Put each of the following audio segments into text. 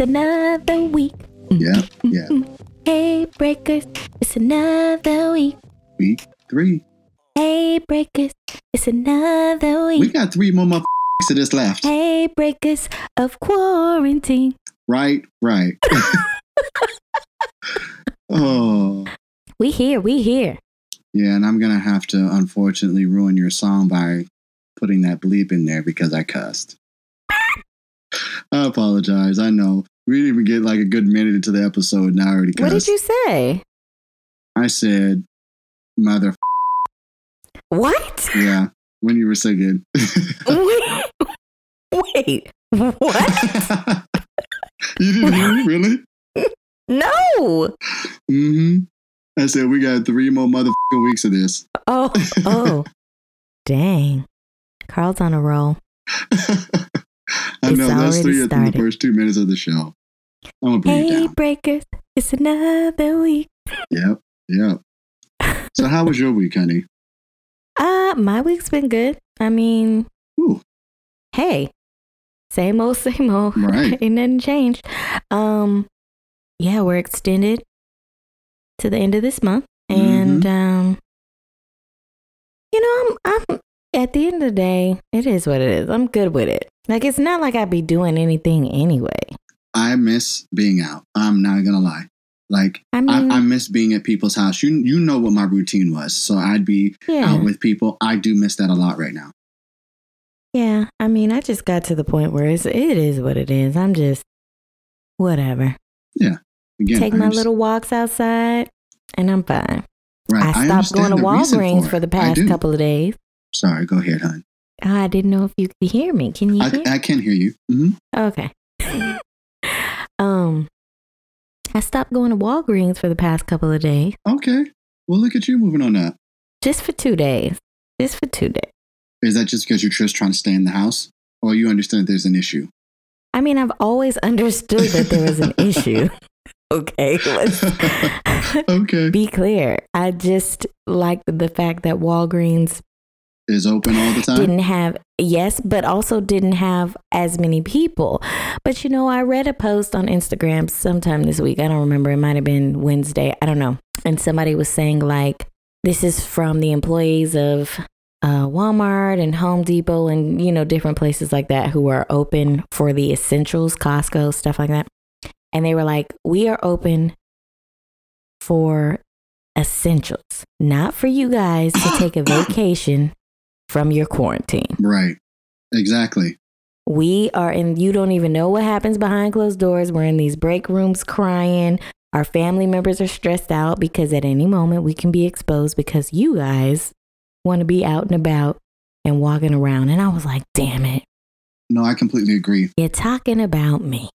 it's another week. Yeah, yeah. Mm-hmm. Hey breakers, it's another week. Week three. Hey breakers, it's another week. We got three more motherfuckers to this left. Hey breakers of quarantine. Right, right. oh, We here, we here. yeah, and I'm gonna have to unfortunately ruin your song by putting that bleep in there because I cussed. I apologize. I know. We didn't even get like a good minute into the episode and I already What did you say? I said, mother. What? Yeah, when you were singing. Wait, wait, what? you didn't hear me, really? No. Mm-hmm. I said we got three more motherfucking weeks of this. Oh, oh. Dang. Carl's on a roll. I know that's three in the first two minutes of the show. I'm gonna bring you Hey down. breakers, it's another week. Yep, yep. So how was your week, honey? Uh, my week's been good. I mean, Ooh, hey, same old, same old. Right. Ain't nothing changed. Um, yeah, we're extended to the end of this month, and Mm-hmm. um, you know, I'm, I'm at the end of the day, it is what it is. I'm good with it. Like, it's not like I'd be doing anything anyway. I miss being out. I'm not gonna lie. Like I I, mean, I miss being at people's house. You you know what my routine was, so I'd be yeah, out with people. I do miss that a lot right now. yeah. I mean, I just got to the point where it's, it is what it is. I'm just whatever. Again, Take I my just- little walks outside, and I'm fine. Right, I stopped going to Walgreens it. for the past couple of days. Sorry, go ahead, hon. I didn't know if you could hear me. Can you I, hear? I can hear you. hmm okay. um, I stopped going to Walgreens for the past couple of days, Okay. Well, look at you moving on up. just for two days. Just for two days. Is that just because you're just trying to stay in the house, or you understand there's an issue? I mean, I've always understood that there was an issue. Okay, okay. be clear. I just like the fact that Walgreens Is open all the time. didn't have yes but also didn't have as many people. But you know i read a post on instagram sometime this week. I don't remember. It might have been wednesday. I don't know. And somebody was saying like this is from the employees of uh, walmart and home depot and you know different places like that who are open for the essentials costco stuff like that. And they were like we are open for essentials not for you guys to take a vacation from your quarantine. right. Exactly. We are in, you don't even know what happens behind closed doors. We're in these break rooms crying. Our family members are stressed out because at any moment we can be exposed because you guys want to be out and about and walking around. And I was like, damn it, No, I completely agree. you're talking about me.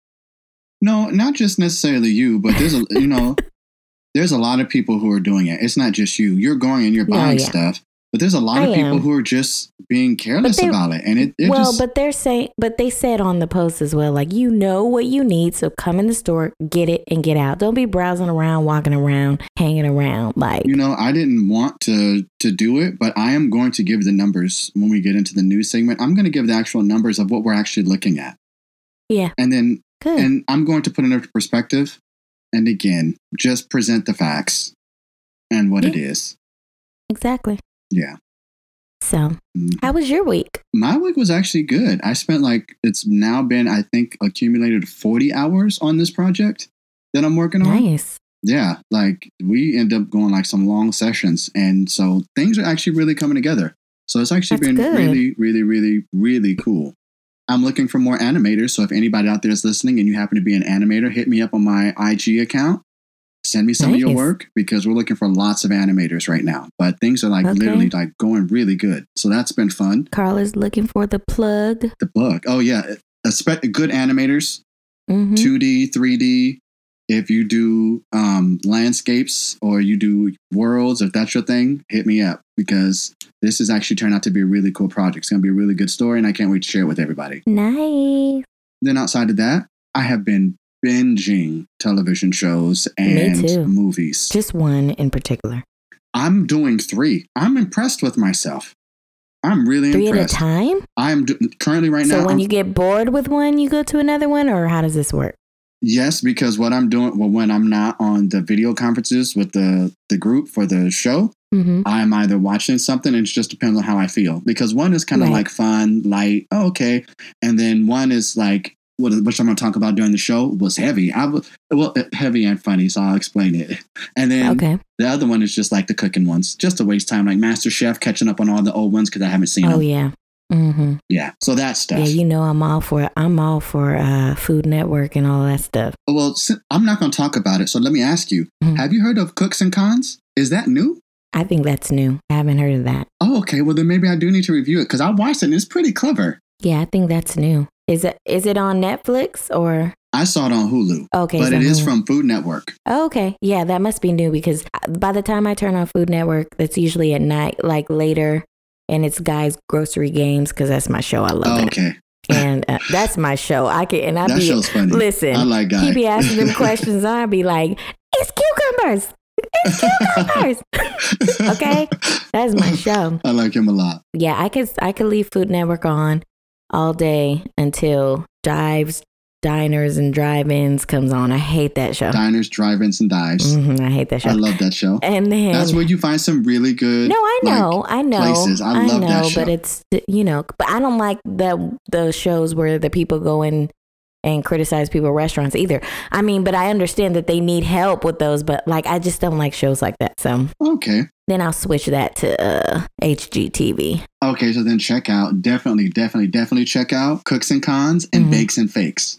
No, not just necessarily you, but there's a you know, there's a lot of people who are doing it. It's not just you. You're going and you're buying yeah. stuff, but there's a lot I of people am. who are just being careless they- about it, and it, it well, just but they're saying, but they said on the post as well, like, you know what you need. So come in the store, get it, and get out. Don't be browsing around, walking around, hanging around. Like, you know, I didn't want to to do it, but I am going to give the numbers when we get into the news segment. I'm going to give the actual numbers of what we're actually looking at, yeah, and then good. and I'm going to put it into perspective. And again, just present the facts and what it Yeah. is. exactly. Yeah. So, Mhm. how was your week? My week was actually good. I spent like it's now been I think accumulated 40 hours on this project that I'm working on. Nice. Yeah, like we end up going like some long sessions and so things are actually really coming together. So it's actually That's been good. really really really really cool. I'm looking for more animators, so if anybody out there is listening and you happen to be an animator, hit me up on my IG account. Send me some of your work because we're looking for lots of animators right now. But things are like Okay. literally like going really good. So that's been fun. Carl is looking for the plug. The book. Oh yeah, good animators, Mhm. 2D, 3D. If you do um, landscapes or you do worlds, if that's your thing, hit me up because this has actually turned out to be a really cool project. It's going to be a really good story, and I can't wait to share it with everybody. Nice. Then outside of that, I have been binging television shows and movies. Just one in particular. I'm doing three. I'm impressed with myself. I'm really Three impressed. at a time? I'm do- currently right so now. So when I'm- you get bored with one, you go to another one, or how does this work? Yes, because what I'm doing, well, when I'm not on the video conferences with the the group for the show, Mm-hmm. I'm either watching something. and It just depends on how I feel. Because one is kind of Right. like fun, light, oh, okay, and then one is like what, which I'm going to talk about during the show was heavy. I was well heavy and funny, so I'll explain it. And then Okay. the other one is just like the cooking ones, just to waste time, like Master Chef, catching up on all the old ones because I haven't seen them. Oh them. yeah. Mm-hmm. Yeah, so that stuff. Yeah, you know I'm all for I'm all for uh, Food Network and all that stuff. well, I'm not going to talk about it. So let me ask you: Mhm. Have you heard of Cooks and Cons? Is that new? I think that's new. I haven't heard of that. Oh, okay. Well, then maybe I do need to review it because I watched it and it's pretty clever. Yeah, I think that's new. Is it is it on Netflix or I saw it on Hulu, okay? but so it is Hulu. from Food Network. Oh, okay. Yeah, that must be new because by the time I turn on Food Network, that's usually at night, like later, and it's guys' grocery games because that's my show. I love Oh, it, okay. and uh, that's my show. I can and I That be show's funny. listen. I like he be asking them questions. I'd be like, "It's cucumbers. It's cucumbers." okay, that's my show. I like him a lot. Yeah, I could I could leave Food Network on all day until dives, diners, and drive-ins comes on. I hate that show. Diners, drive-ins, and dives. Mhm, I hate that show. I love that show. and then That's where you find some really good. no, I like, know, I know, places. I love know, that show. but it's you know, but I don't like the the shows where the people go in and criticize people restaurants either. I mean, but I understand that they need help with those, but like I just don't like shows like that. So Okay. Then I'll switch that to uh, HGTV. Okay. So then check out definitely, definitely, definitely check out Cooks and Cons and Mhm. Bakes and Fakes.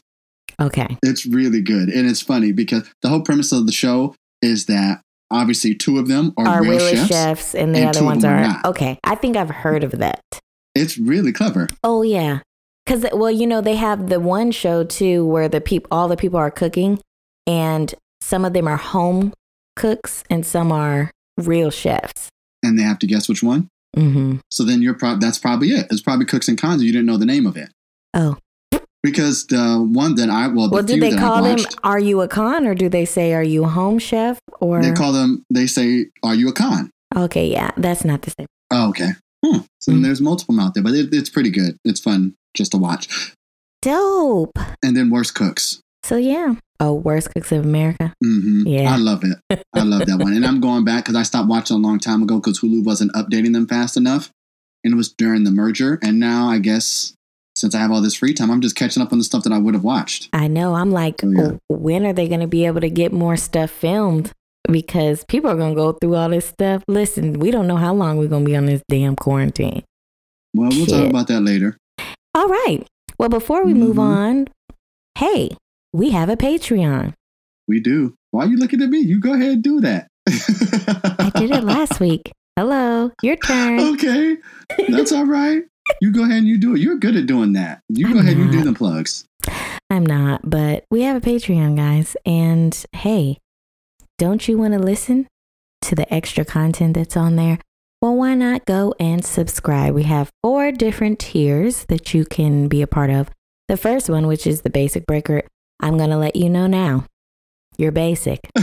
Okay. It's really good and it's funny because the whole premise of the show is that obviously two of them are, Are real chefs. chefs, and the and other ones are are not. okay. I think I've heard of that. It's really clever. Oh yeah, because well, you know, they have the one show too where the people, all the people are cooking, and some of them are home cooks and some are real chefs. And they have to guess which one. Mm-hmm. So then you're pro- that's probably it. It's probably Cooks and Cons. You didn't know the name of it. Oh. Because the one that I well, the Well, do they call I them "Are you a con" or do they say "Are you a home chef"? Or they call them. They say, "Are you a con?" okay, yeah, that's not the same. Oh, okay. Hmm. So Mm. there's multiple out there, but it, it's pretty good. It's fun just to watch. Dope. And then Worst Cooks. So yeah. Oh, worst cooks of America. hmm Yeah. I love it. I love that one. And I'm going back because I stopped watching a long time ago because Hulu wasn't updating them fast enough. And it was during the merger. And now I guess since I have all this free time, I'm just catching up on the stuff that I would have watched. I know. I'm like, Oh, yeah. when are they going to be able to get more stuff filmed? Because people are going to go through all this stuff. Listen, we don't know how long we're going to be on this damn quarantine. Well, we'll talk about that later. All right. Well, before we move Mhm. on, hey, we have a Patreon. We do. Why are you looking at me? You go ahead and do that. I did it last week. Hello, your turn. Okay. That's all right. You go ahead and you do it. You're good at doing that. You go I'm ahead and you do the plugs. I'm not, but we have a Patreon, guys. And hey, don't you want to listen to the extra content that's on there? Well, why not go and subscribe? We have four different tiers that you can be a part of. The first one, which is the basic breaker, I'm going to let you know now. You're basic.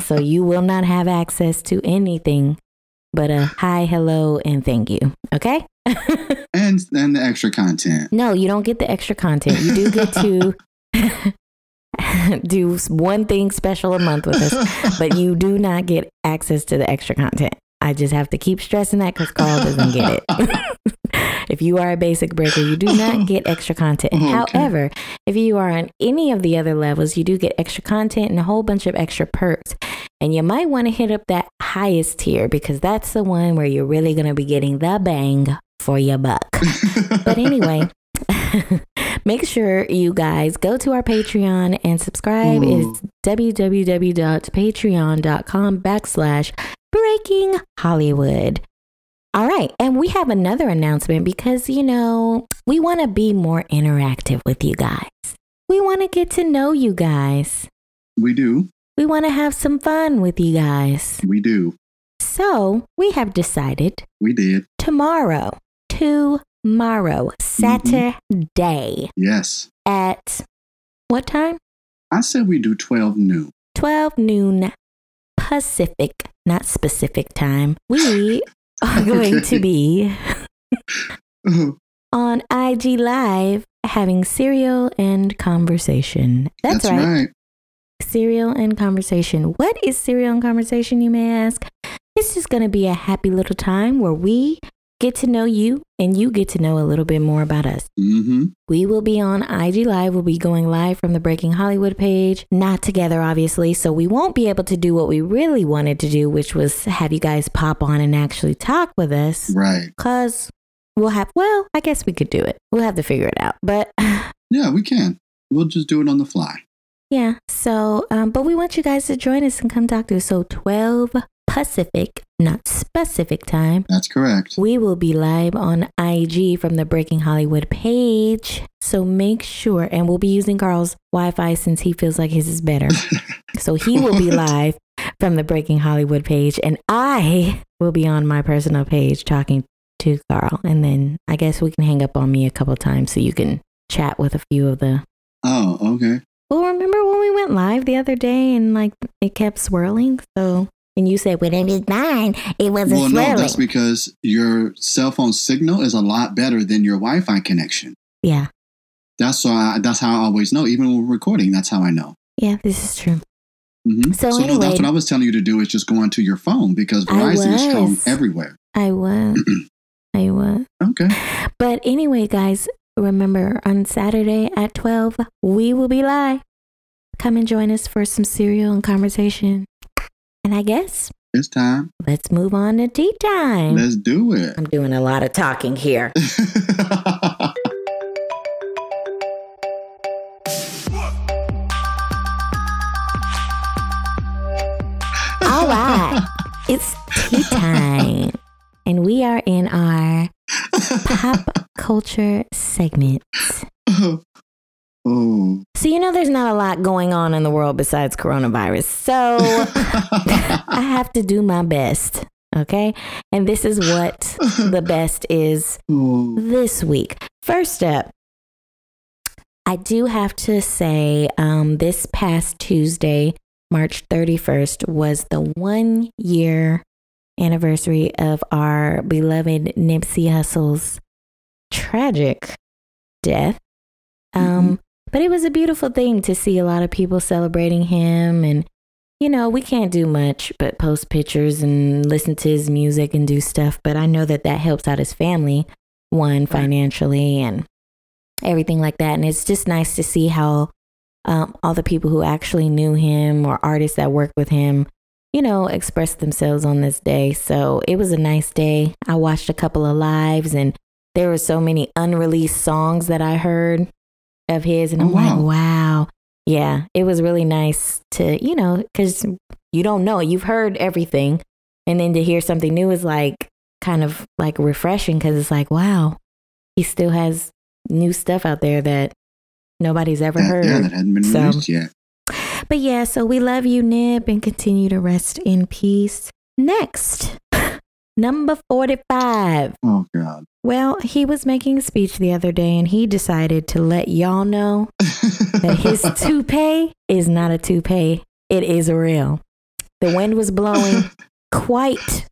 So you will not have access to anything but a hi, hello, and thank you. Okay? and and the extra content. No, you don't get the extra content. You do get to do one thing special a month with us, but you do not get access to the extra content. I just have to keep stressing that because Carl doesn't get it. if you are a basic breaker, you do not get extra content. Okay. However, if you are on any of the other levels, you do get extra content and a whole bunch of extra perks. And you might want to hit up that highest tier because that's the one where you're really going to be getting the bang for your buck. But anyway, make sure you guys go to our Patreon and subscribe. Ooh. It's www.patreon.com backslash breaking Hollywood. All right. And we have another announcement because, you know, we want to be more interactive with you guys. We want to get to know you guys. we do. We want to have some fun with you guys. We do. So we have decided We did. tomorrow, tomorrow, Saturday Yes. at what time? I said we do 12 noon. 12 noon Pacific, not specific time. We are going to be on IG Live having cereal and conversation. That's, right. right. Cereal and conversation. What is cereal and conversation, you may ask? It's just going to be a happy little time where we get to know you and you get to know a little bit more about us. Mm-hmm. We will be on IG Live. We'll be going live from the Breaking Hollywood page, not together, obviously. So we won't be able to do what we really wanted to do, which was have you guys pop on and actually talk with us. Right. Because we'll have, well, I guess we could do it. We'll have to figure it out. But Yeah, we can. We'll just do it on the fly. yeah, so, um, but we want you guys to join us and come talk to us. So 12 Pacific, not specific time. That's correct. We will be live on IG from the Breaking Hollywood page. So make sure, and we'll be using Carl's Wi Fi since he feels like his is better. so he will be live from the Breaking Hollywood page, and I will be on my personal page talking to Carl. And then I guess we can hang up on me a couple times so you can chat with a few of the. Oh, okay. Well, remember when we went live the other day and like it kept swirling? So, and you said, when it was mine, it wasn't Well, no, that's because your cell phone signal is a lot better than your Wi-Fi connection. yeah. That's why. that's how I always know. Even when we're recording, that's how I know. Yeah, this is true. hmm So no, anyway- that's what I was telling you to do is just go onto your phone because I Verizon is strong everywhere. I was. I was. Okay. But anyway, guys, remember on Saturday at 12, we will be live. Come and join us for some cereal and conversation. And I guess It's time. let's move on to tea time. Let's do it. I'm doing a lot of talking here. All right. It's tea time. And we are in our pop culture segment. oh. So, you know, there's not a lot going on in the world besides coronavirus. So, I have to do my best. Okay. And this is what the best is oh. this week. First up, I do have to say um, this past Tuesday, March 31st, was the one year anniversary of our beloved Nipsey Hussle's tragic death. Um, But it was a beautiful thing to see a lot of people celebrating him. And, you know, we can't do much but post pictures and listen to his music and do stuff. But I know that that helps out his family, one, financially and everything like that. And it's just nice to see how um, all the people who actually knew him or artists that worked with him, you know, expressed themselves on this day. So it was a nice day. I watched a couple of lives and there were so many unreleased songs that I heard of his. And Oh, I'm like, oh, wow. wow. Yeah, it was really nice to, you know, because you don't know. You've heard everything. And then to hear something new is like kind of like refreshing because it's like, wow, he still has new stuff out there that nobody's ever That- heard. yeah, that hadn't been So- released yet. But yeah, so we love you, Nip, and continue to rest in peace. Next, number 45. Oh God. Well, he was making a speech the other day and he decided to let y'all know that his toupee is not a toupee, it is real. The wind was blowing quite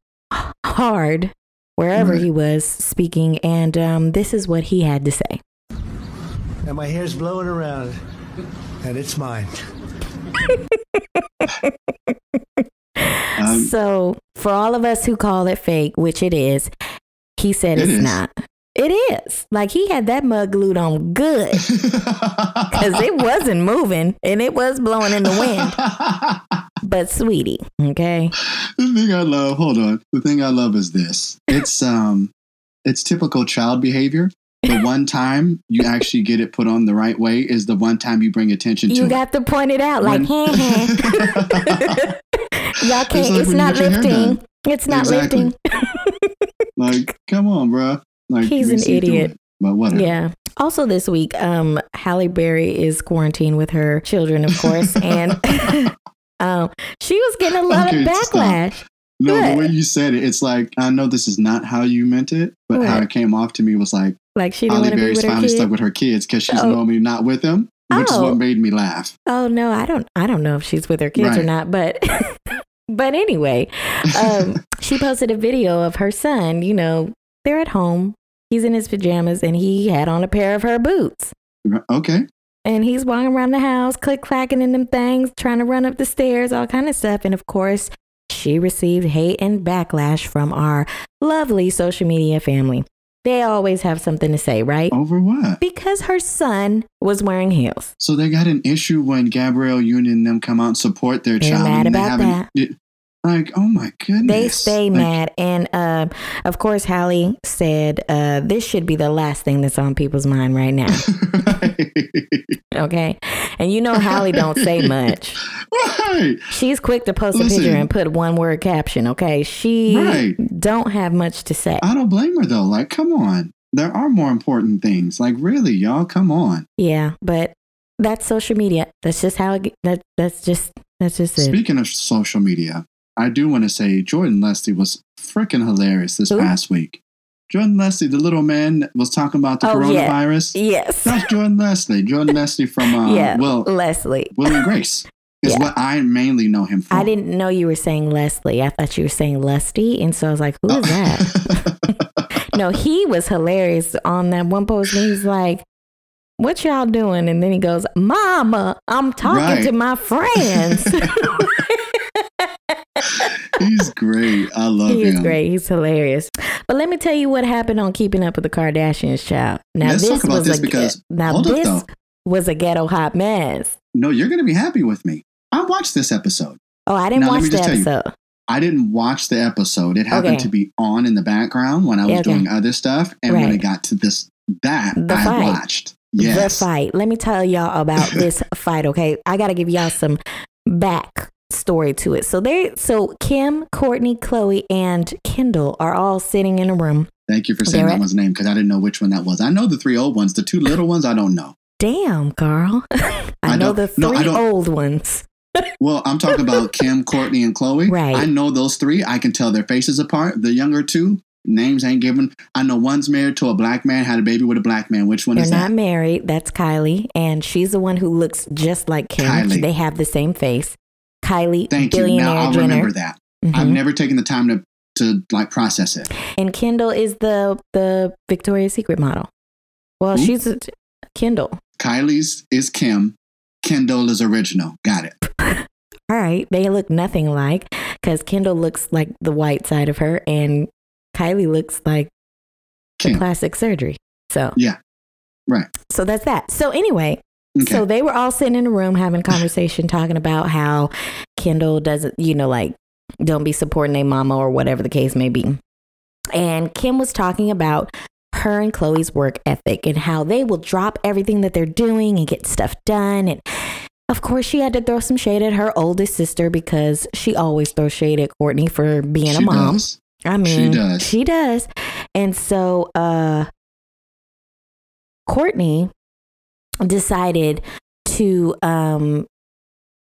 hard wherever he was speaking, and um, this is what he had to say. and my hair's blowing around, and it's mine. Um, so, for all of us who call it fake, which it is, he said It it's is. not. It is. Like he had that mug glued on good because it wasn't moving and it was blowing in the wind. But, sweetie, okay? the thing I love, hold on. The thing I love is this. It's um it's typical child behavior. The one time you actually get it put on the right way is the one time you bring attention to You it. got to point it out like, "Heh, heh." y'all can't, like it's when you not your hair lifting. It's not lifting. Like, come on, bro. Like He's an idiot. But whatever. Yeah. Also this week, um, Halle Berry is quarantined with her children, of course, and um, she was getting a lot Okay, of stop. backlash. No, What? the way you said it, it's like I know this is not how you meant it, but how it came off to me was like Like she be Berry's finally stuck with her kids because she's Oh. normally not with them, which is Oh. what made me laugh. Oh no, I don't. I don't know if she's with her kids or not, but but anyway, um, she posted a video of her son. You know, they're at home. He's in his pajamas and he had on a pair of her boots. Okay. And he's walking around the house, click clacking in them things, trying to run up the stairs, all kind of stuff. And of course, she received hate and backlash from our lovely social media family. They always have something to say, right? Over what? Because her son was wearing heels. So they got an issue when Gabrielle Union and them come out and support their They're child. mad and about haven't- it- Like, oh my goodness. They stay Like, mad. And uh, of course, Halle said, uh, this should be the last thing that's on people's mind right now. Okay. And you know, Halle don't say much. right. She's quick to post a picture and put one word caption. Okay. She Right. don't have much to say. I don't blame her though. Like, come on. There are more important things. Like, really, y'all, come on. Yeah. But that's social media. That's just how it, that, that's just, that's just it. Speaking of social media, I do want to say Jordan Leslie was freaking hilarious this Who? past week. Jordan Leslie, the little man was talking about the Oh, yeah. coronavirus. Yes. That's Jordan Leslie. Jordan Leslie from uh, yeah. Will Leslie. Will and Grace is Yeah. what I mainly know him from. I didn't know you were saying Leslie. I thought you were saying Lusty. And so I was like, "Who is Oh. that? no, he was hilarious on that one post. And he's like, what y'all doing? And then he goes, Mama, I'm talking Right. to my friends. He's great. I love he him. is great. He's hilarious. But let me tell you what happened on Keeping Up with the Kardashians, child. Now Let's this talk about was this a because- now up, this though. was a ghetto hot mess. No, you're going to be happy with me. I watched this episode. Oh, I didn't Now, watch the tell you, episode. I didn't watch the episode. It happened Okay. to be on in the background when I was Okay. doing other stuff. And when Right. it got to this, that The I fight. watched. Yes. The fight. Let me tell y'all about this fight, okay? I got to give y'all some back story to it. So they so Kim, Kourtney, Khloé and Kendall are all sitting in a room. Thank you for saying They're that at- one's name because I didn't know which one that was. I know the three old ones. The two little ones, I don't know. Damn, Carl. I, I know the three don't- old ones. Well, I'm talking about Kim, Kourtney, and Khloé. Right. I know those three. I can tell their faces apart. The younger two, names ain't given. I know one's married to a black man, had a baby with a black man. Which one They're is not that? married. That's Kylie, and she's the one who looks just like Kim. Kylie. They have the same face. Kylie, Thank you. Now I'll Jenner. remember that. I've Mhm. never taken the time to to like process it. And Kendall is the the Victoria's Secret model. Well, Who? she's a, Kendall. Kylie's is Kim. Kendall is original. Got it. All right, they look nothing alike because Kendall looks like the white side of her, and Kylie looks like the plastic surgery. So Yeah. Right. So that's that. So anyway, Okay. So they were all sitting in a room having a conversation, talking about how Kendall doesn't, you know, like don't be supporting their mama or whatever the case may be. And Kim was talking about her and Khloé's work ethic and how they will drop everything that they're doing and get stuff done. And of course, she had to throw some shade at her oldest sister because she always throws shade at Kourtney for being she a mom. does. I She mean, does. She does. And so uh Kourtney decided to um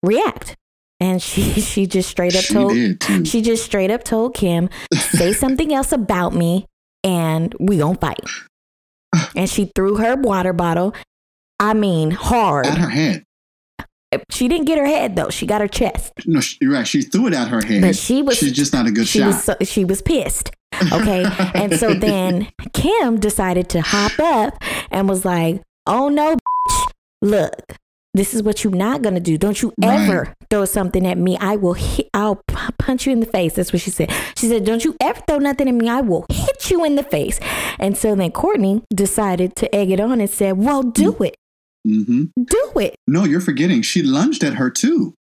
react. And she she just straight up She told she just straight up told Kim, say something else about me and we gonna fight. And she threw her water bottle. I mean, hard. at her head. She didn't get her head though. She got her chest. No, she, you're right. She threw it at her head. But she was She's just not a good she shot. was so, she was pissed. Okay. and so then Kim decided to hop up and was like, "Oh no, bitch. look, this is what you're not gonna do. Don't you Right. ever throw something at me. I will hit. I'll punch you in the face." That's what she said. She said, "Don't you ever throw nothing at me. I will hit you in the face." And so then Kourtney decided to egg it on and said, "Well, do it, Mm-hmm. do it." No, you're forgetting. She lunged at her too.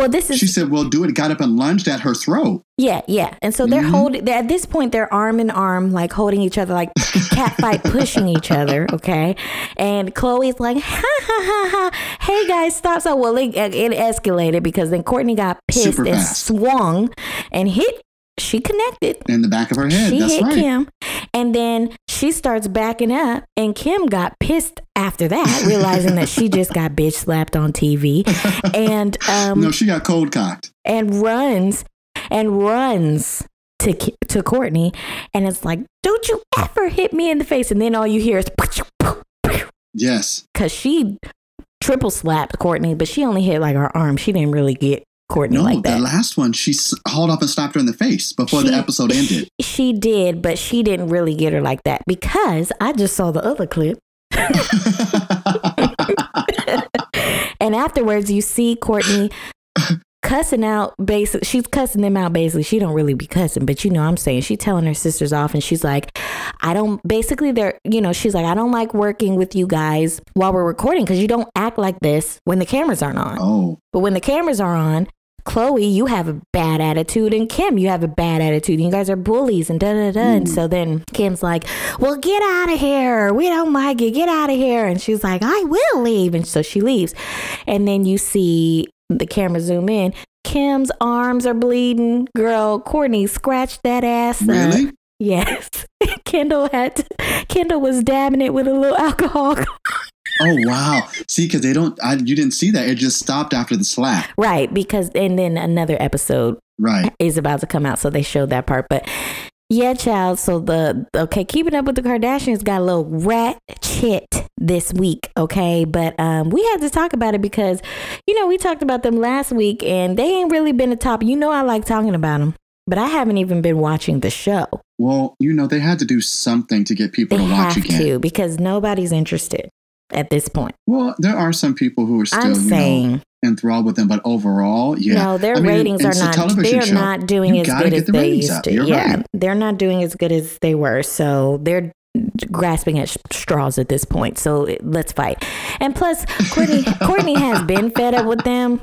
Well, this is She said, "Well, do it." Got up and lunged at her throat. Yeah, yeah. And so they're Mhm. holding, they're, at this point, they're arm in arm, like holding each other, like cat fight, pushing each other. Okay. And Khloé's like, ha ha ha ha. Hey guys, stop. So, well, it, it escalated because then Kourtney got pissed and swung and hit. She connected. in the back of her head. She That's hit right. Kim. And then she starts backing up. And Kim got pissed after that, realizing that she just got bitch slapped on TV. And, um, no, she got cold cocked. and runs and runs to to Kourtney, and it's like, "Don't you ever hit me in the face!" And then all you hear is Yes. because she triple slapped Kourtney, but she only hit like her arm. She didn't really get Kourtney No, like the last one, she hauled up and slapped her in the face before She- the episode ended. She did, but she didn't really get her like that because I just saw the other clip. and afterwards, you see Kourtney cussing out basically she's cussing them out basically. She don't really be cussing but you know i'm saying? She telling her sisters off and she's like i don't basically they're you know she's like i don't like working with you guys while we're recording because you don't act like this when the cameras aren't on. Oh, but when the cameras are on, Khloé, you have a bad attitude, and Kim, you have a bad attitude. You guys are bullies, and da da da. And mm. so then Kim's like, "Well, get out of here. We don't like you. Get out of here." And she's like, "I will leave." And so she leaves. And then you see the camera zoom in. Kim's arms are bleeding. Girl, Kourtney scratched that ass. up. really? Yes. Kendall had to, Kendall was dabbing it with a little alcohol. Oh, wow. See, because they don't, I, you didn't see that. It just stopped after the slap. right, because and then another episode Right. is about to come out, so they showed that part. But yeah, child. So the okay, keeping up with the Kardashians got a little ratchet this week. Okay, but um, we had to talk about it because you know we talked about them last week, and they ain't really been a top. You know, I like talking about them, but I haven't even been watching the show. Well, you know, they had to do something to get people They to watch have again. to because nobody's interested at this point. Well, there are some people who are still, I'm you know, enthralled with them, but overall, yeah. no, their I mean, ratings are not. They're show. not doing as good as the they used to. Yeah, right. they're not doing as good as they were. So they're grasping at straws at this point. So let's fight. And plus, Kourtney, Kourtney has been fed up with them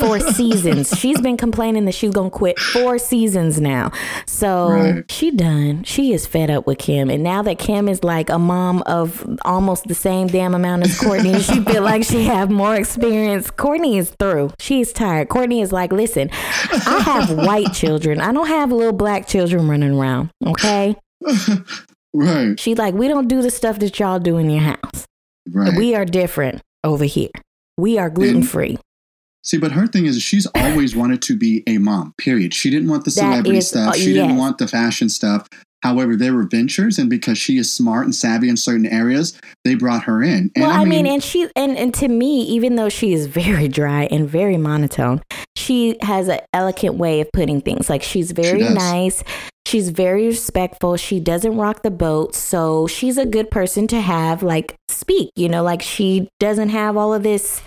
for seasons. She's been complaining that she's gonna quit four seasons now. So Right. she done. She is fed up with Kim, and now that Kim is like a mom of almost the same damn amount as Kourtney, she feel like she have more experience. Kourtney is through. She's tired. Kourtney is like, listen, I have white children. I don't have little black children running around. Okay. right. She like, we don't do the stuff that y'all do in your house. Right. We are different over here. We are gluten free. See, but her thing is she's always wanted to be a mom, period. She didn't want the celebrity is- stuff. uh, She didn't want the fashion stuff. However, there were ventures, and because she is smart and savvy in certain areas, they brought her in. And well, I mean, and she and, and to me, even though she is very dry and very monotone, she has an elegant way of putting things. Like she's very does. nice. She's very respectful. She doesn't rock the boat. So she's a good person to have like speak, you know, like she doesn't have all of this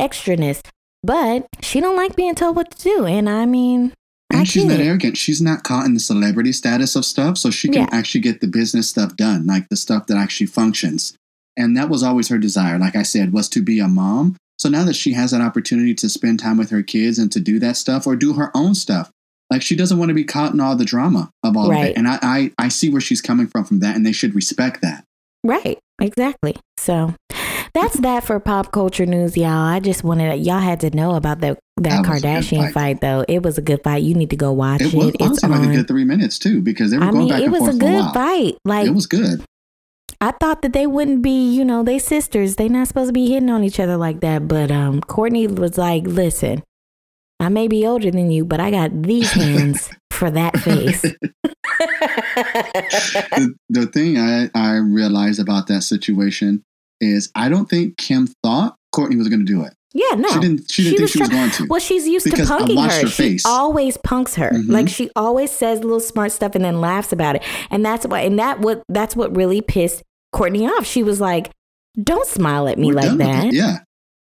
extraness. But she don't like being told what to do. And I mean I and she's not it. arrogant. She's not caught in the celebrity status of stuff, so she can Yeah. actually get the business stuff done, like the stuff that actually functions. And that was always her desire, like I said, was to be a mom. So now that she has an opportunity to spend time with her kids and to do that stuff or do her own stuff, like she doesn't want to be caught in all the drama of all of it. And I, I, I see where she's coming from from that, and they should respect that. Right, exactly. So that's that for pop culture news, y'all. I just wanted y'all had to know about that that That a Kardashian fight. fight. though. It was a good fight. You need to go watch It it. was It's honestly like a on. good three minutes too, because they were I going mean, back it and was forth a a good while. fight. Like it was good. I thought that they wouldn't be, you know, they sisters. They not supposed to be hitting on each other like that. But um, Kourtney was like, "Listen, I may be older than you, but I got these hands for that face." the, the thing I, I realized about that situation is I don't think Kim thought Kourtney was going to do it. yeah, no, She didn't. She didn't think she was try- going to. Well, she's used to punking her. her She always punks her. Mhm. Like she always says little smart stuff and then laughs about it. And that's why. And that what that's what really pissed Kourtney off. She was like, "Don't smile at me We're like that." Yeah.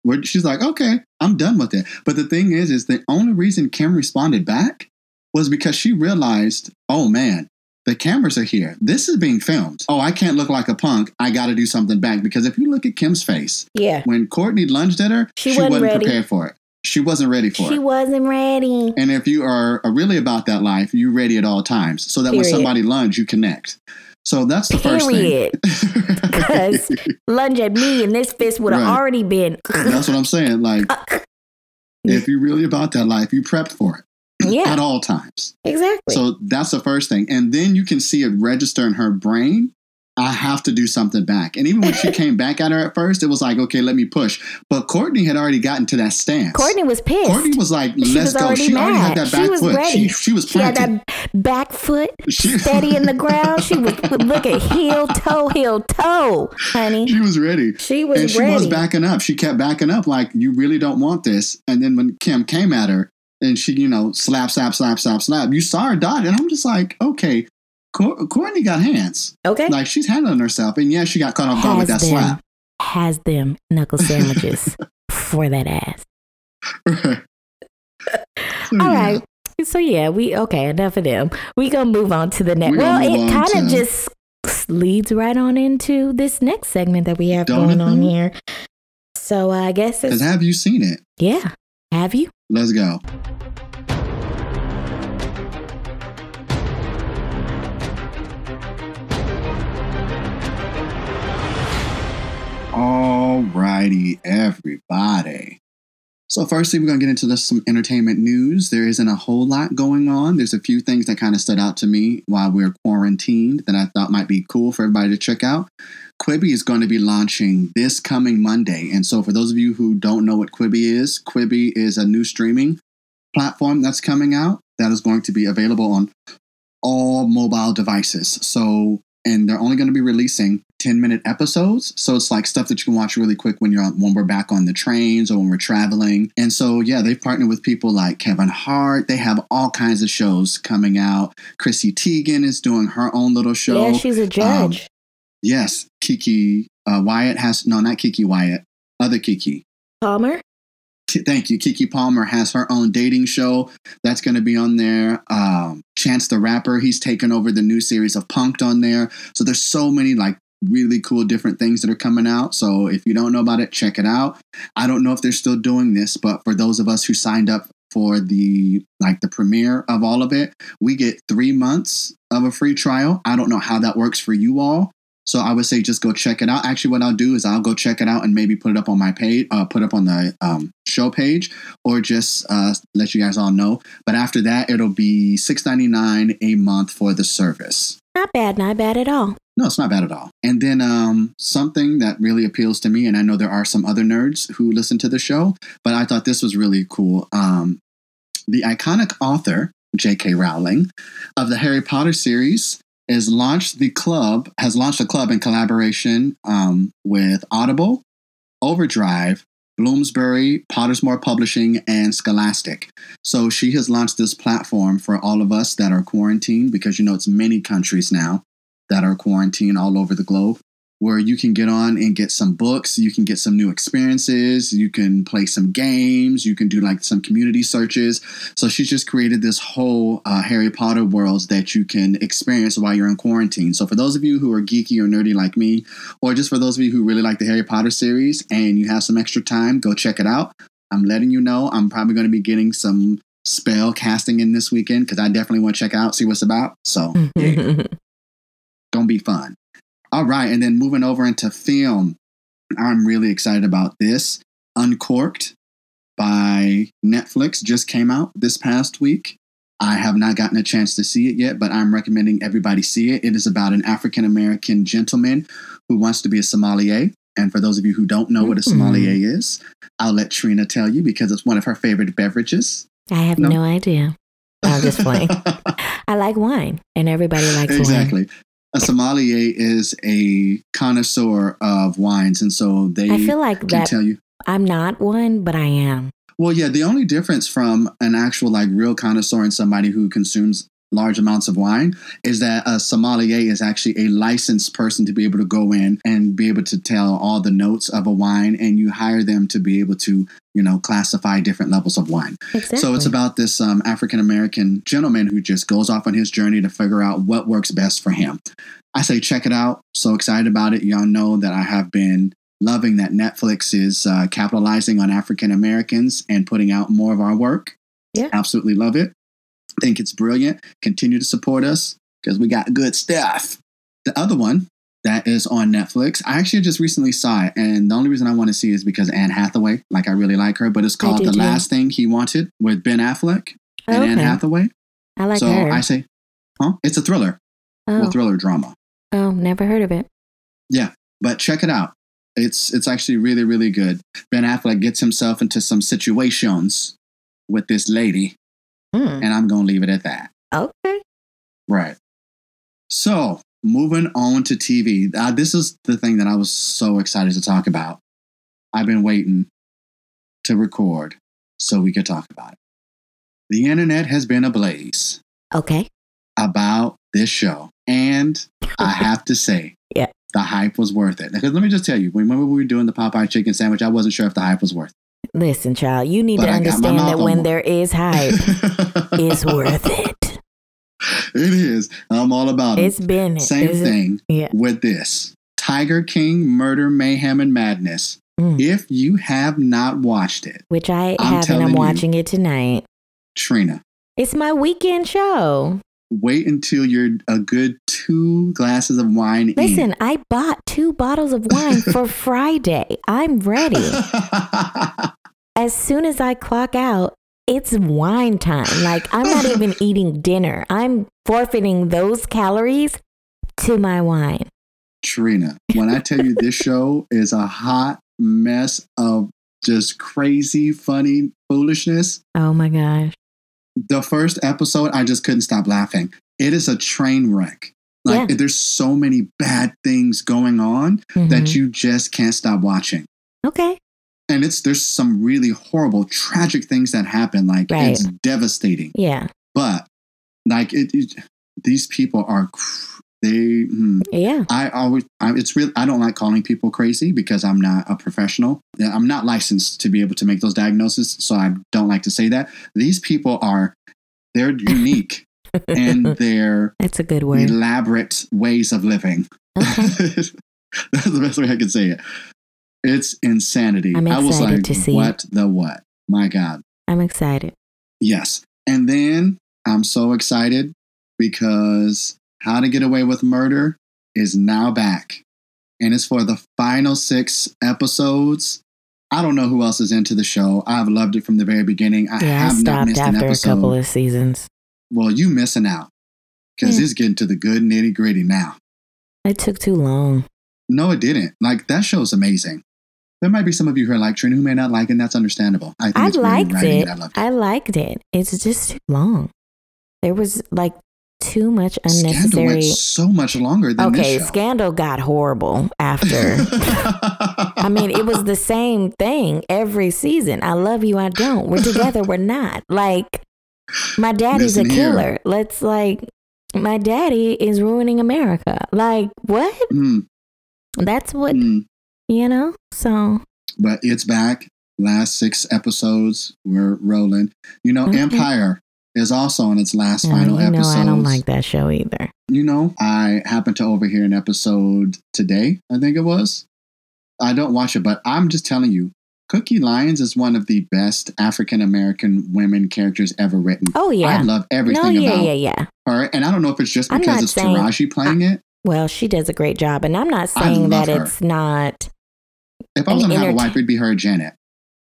Where she's like, okay, I'm done with it. But the thing is, is the only reason Kim responded back was because she realized, oh man, the cameras are here. This is being filmed. Oh, I can't look like a punk. I got to do something back. Because if you look at Kim's face, Yeah, when Kourtney lunged at her, She she, wasn't wasn't, prepared for it. She wasn't ready for she it. She wasn't ready. And if you are, really about that life, you're ready at all times. So that when somebody lunge, you connect. So that's the first Period. thing. Because lunge at me and this fist would have Right. already been. that's what I'm saying. Like, if you're really about that life, you prepped for it at all times. exactly. So that's the first thing. And then you can see it register in her brain I have to do something back. And even when she came back at her at first, it was like, okay, let me push. But Kourtney had already gotten to that stance. Kourtney was pissed. Kourtney was like, let's was go. already She already had mad. that She back was foot. ready. She, she was She had that back foot She- steady in the ground. She was looking heel toe, heel toe, honey. She was ready. She was and she ready. was backing up. She kept backing up like, you really don't want this. And then when Kim came at her and she, you know, slap, slap, slap, slap, slap, you saw her dodge. And I'm just like, okay, Cour- Kourtney got hands. Okay. Like she's handling herself. And yeah, she got caught off guard with that Has them, slap. has them knuckle sandwiches for that ass. Right. So, All yeah. right. So yeah, we okay. Enough of them. We gonna move on to the next. We Well, it kind of just leads right on into this next segment that we have Don't going on here. So uh, I guess Because it's have you seen it? yeah. Have you? Let's go. Alrighty, everybody. So, firstly, we're going to get into this, some entertainment news. There isn't a whole lot going on. There's a few things that kind of stood out to me while we are quarantined that I thought might be cool for everybody to check out. Quibi is going to be launching this coming Monday. And so, for those of you who don't know what Quibi is, Quibi is a new streaming platform that's coming out that is going to be available on all mobile devices. So, and they're only going to be releasing 10 minute episodes. So it's like stuff that you can watch really quick when you're on, when we're back on the trains or when we're traveling. And so, yeah, they've partnered with people like Kevin Hart. They have all kinds of shows coming out. Chrissy Teigen is doing her own little show. yeah, she's a um, judge. Yes, Kiki uh, Wyatt has, no, not Keke Wyatt, other Kiki. Palmer. Thank you. Keke Palmer has her own dating show that's going to be on there. Um, Chance the Rapper, he's taken over the new series of Punked on there. So there's so many like really cool different things that are coming out. So if you don't know about it, check it out. I don't know if they're still doing this, but for those of us who signed up for the like the premiere of all of it, we get three months of a free trial. I don't know how that works for you all. So I would say just go check it out. Actually, what I'll do is I'll go check it out and maybe put it up on my page, uh, put it up on the um, show page, or just uh, let you guys all know. But after that, it'll be six ninety nine a month for the service. Not bad. Not bad at all. No, it's not bad at all. And then um, something that really appeals to me, and I know there are some other nerds who listen to the show, but I thought this was really cool. Um, the iconic author J.K. Rowling of the Harry Potter series has launched the club has launched a club in collaboration um, with Audible, Overdrive, Bloomsbury, Pottermore Publishing, and Scholastic. So she has launched this platform for all of us that are quarantined because you know it's many countries now that are quarantined all over the globe where you can get on and get some books, you can get some new experiences, you can play some games, you can do like some community searches. So she's just created this whole uh, Harry Potter worlds that you can experience while you're in quarantine. So for those of you who are geeky or nerdy like me, or just for those of you who really like the Harry Potter series and you have some extra time, go check it out. I'm letting you know I'm probably going to be getting some spell casting in this weekend because I definitely want to check out, see what's about. So yeah, gonna be fun. All right, and then moving over into film, I'm really excited about this. Uncorked by Netflix just came out this past week. I have not gotten a chance to see it yet, but I'm recommending everybody see it. It is about an African American gentleman who wants to be a sommelier. And for those of you who don't know what a Mm. sommelier is, I'll let Trina tell you because it's one of her favorite beverages. I have No. no, idea. I'm just playing. I like wine, and everybody likes wine. exactly. A sommelier is a connoisseur of wines, and so they I feel like can that tell you. I'm not one, but I am. Well, yeah, the only difference from an actual like real connoisseur and somebody who consumes large amounts of wine is that a sommelier is actually a licensed person to be able to go in and be able to tell all the notes of a wine and you hire them to be able to you know classify different levels of wine. Exactly. so it's about this um, african american gentleman who just goes off on his journey to figure out what works best for him. I say check it out. So excited about it. Y'all know that i have been loving that netflix is uh, capitalizing on african americans and putting out more of our work. Yeah. absolutely love it. Think it's brilliant. Continue to support us because we got good stuff. The other one that is on Netflix. I actually just recently saw it, and the only reason I want to see it is because Anne Hathaway. Like I really like her, but it's called The too. Last Thing He Wanted with Ben Affleck and Anne. Hathaway. I like so her. I say, huh? It's a thriller, oh. a thriller drama. Oh, never heard of it. Yeah, but check it out. It's it's actually really really good. Ben Affleck gets himself into some situations with this lady, Hmm. and I'm gonna leave it at that. Okay. Right. So moving on to TV. Uh, this is the thing that I was so excited to talk about. I've been waiting to record so we could talk about it. The internet has been ablaze Okay. about this show, and I have to say, Yeah. the hype was worth it. Because let me just tell you, remember we were doing the Popeye chicken sandwich? I wasn't sure if the hype was worth it. Listen, child, you need But to I got my understand that when one. there is hype, it's worth it. It is. I'm all about it. It's been it. Same Is it? thing Yeah. with this Tiger King Murder, Mayhem, and Madness. Mm. If you have not watched it, Which I I'm have, and I'm you. watching it tonight. Trina, It's my weekend show. wait until you're a good two glasses of wine Listen, I bought two bottles of wine for Friday. I'm ready. As soon as I clock out, it's wine time. Like, I'm not even eating dinner. I'm forfeiting those calories to my wine. Trina, when I tell you this show is a hot mess of just crazy, funny foolishness, Oh my gosh. the first episode, I just couldn't stop laughing. It is a train wreck. Like, Yeah. there's so many bad things going on Mhm. that you just can't stop watching. Okay. And it's there's some really horrible, tragic things that happen. Like Right. it's devastating. Yeah. But like it, it these people are they. hmm, Yeah. I always, I, it's real. I don't like calling people crazy because I'm not a professional. I'm not licensed to be able to make those diagnoses, so I don't like to say that. These people are, they're unique in their That's a good word. elaborate ways of living. Okay. That's the best way I can say it. It's insanity. I'm I was excited like, to see what the what? My God. I'm excited. Yes. And then I'm so excited because How to Get Away with Murder is now back. And it's for the final six episodes. I don't know who else is into the show. I've loved it from the very beginning. I Yeah, I have not stopped missed an after a couple of seasons. well, you missing out because Yeah. Hmm. it's getting to the good nitty gritty now. It took too long. No, it didn't. Like that show's amazing. There might be some of you who are like Trina who may not like it, and that's understandable. I think I liked it. I it. I liked it. It's just too long. There was like too much unnecessary. Scandal unnecessary. went so much longer than Okay. Scandal got horrible after. I mean, it was the same thing every season. I love you, I don't. We're together, we're not. Like, my daddy's Listen a here. killer. Let's like, my daddy is ruining America. Like, what? Mm, That's what, mm. You know? So, But it's back. Last six episodes, we're rolling. You know, Okay. Empire is also on its last uh, final know. I don't like that show either. You know, I happened to overhear an episode today, I think it was. I don't watch it, but I'm just telling you, Cookie Lyons is one of the best African American women characters ever written. Oh, yeah, I love everything No, yeah, about yeah, yeah. her. And I don't know if it's just because it's saying- Taraji playing it. Well, she does a great job. And I'm not saying that her. it's not, If I was going to have a wife, it'd be her Janet.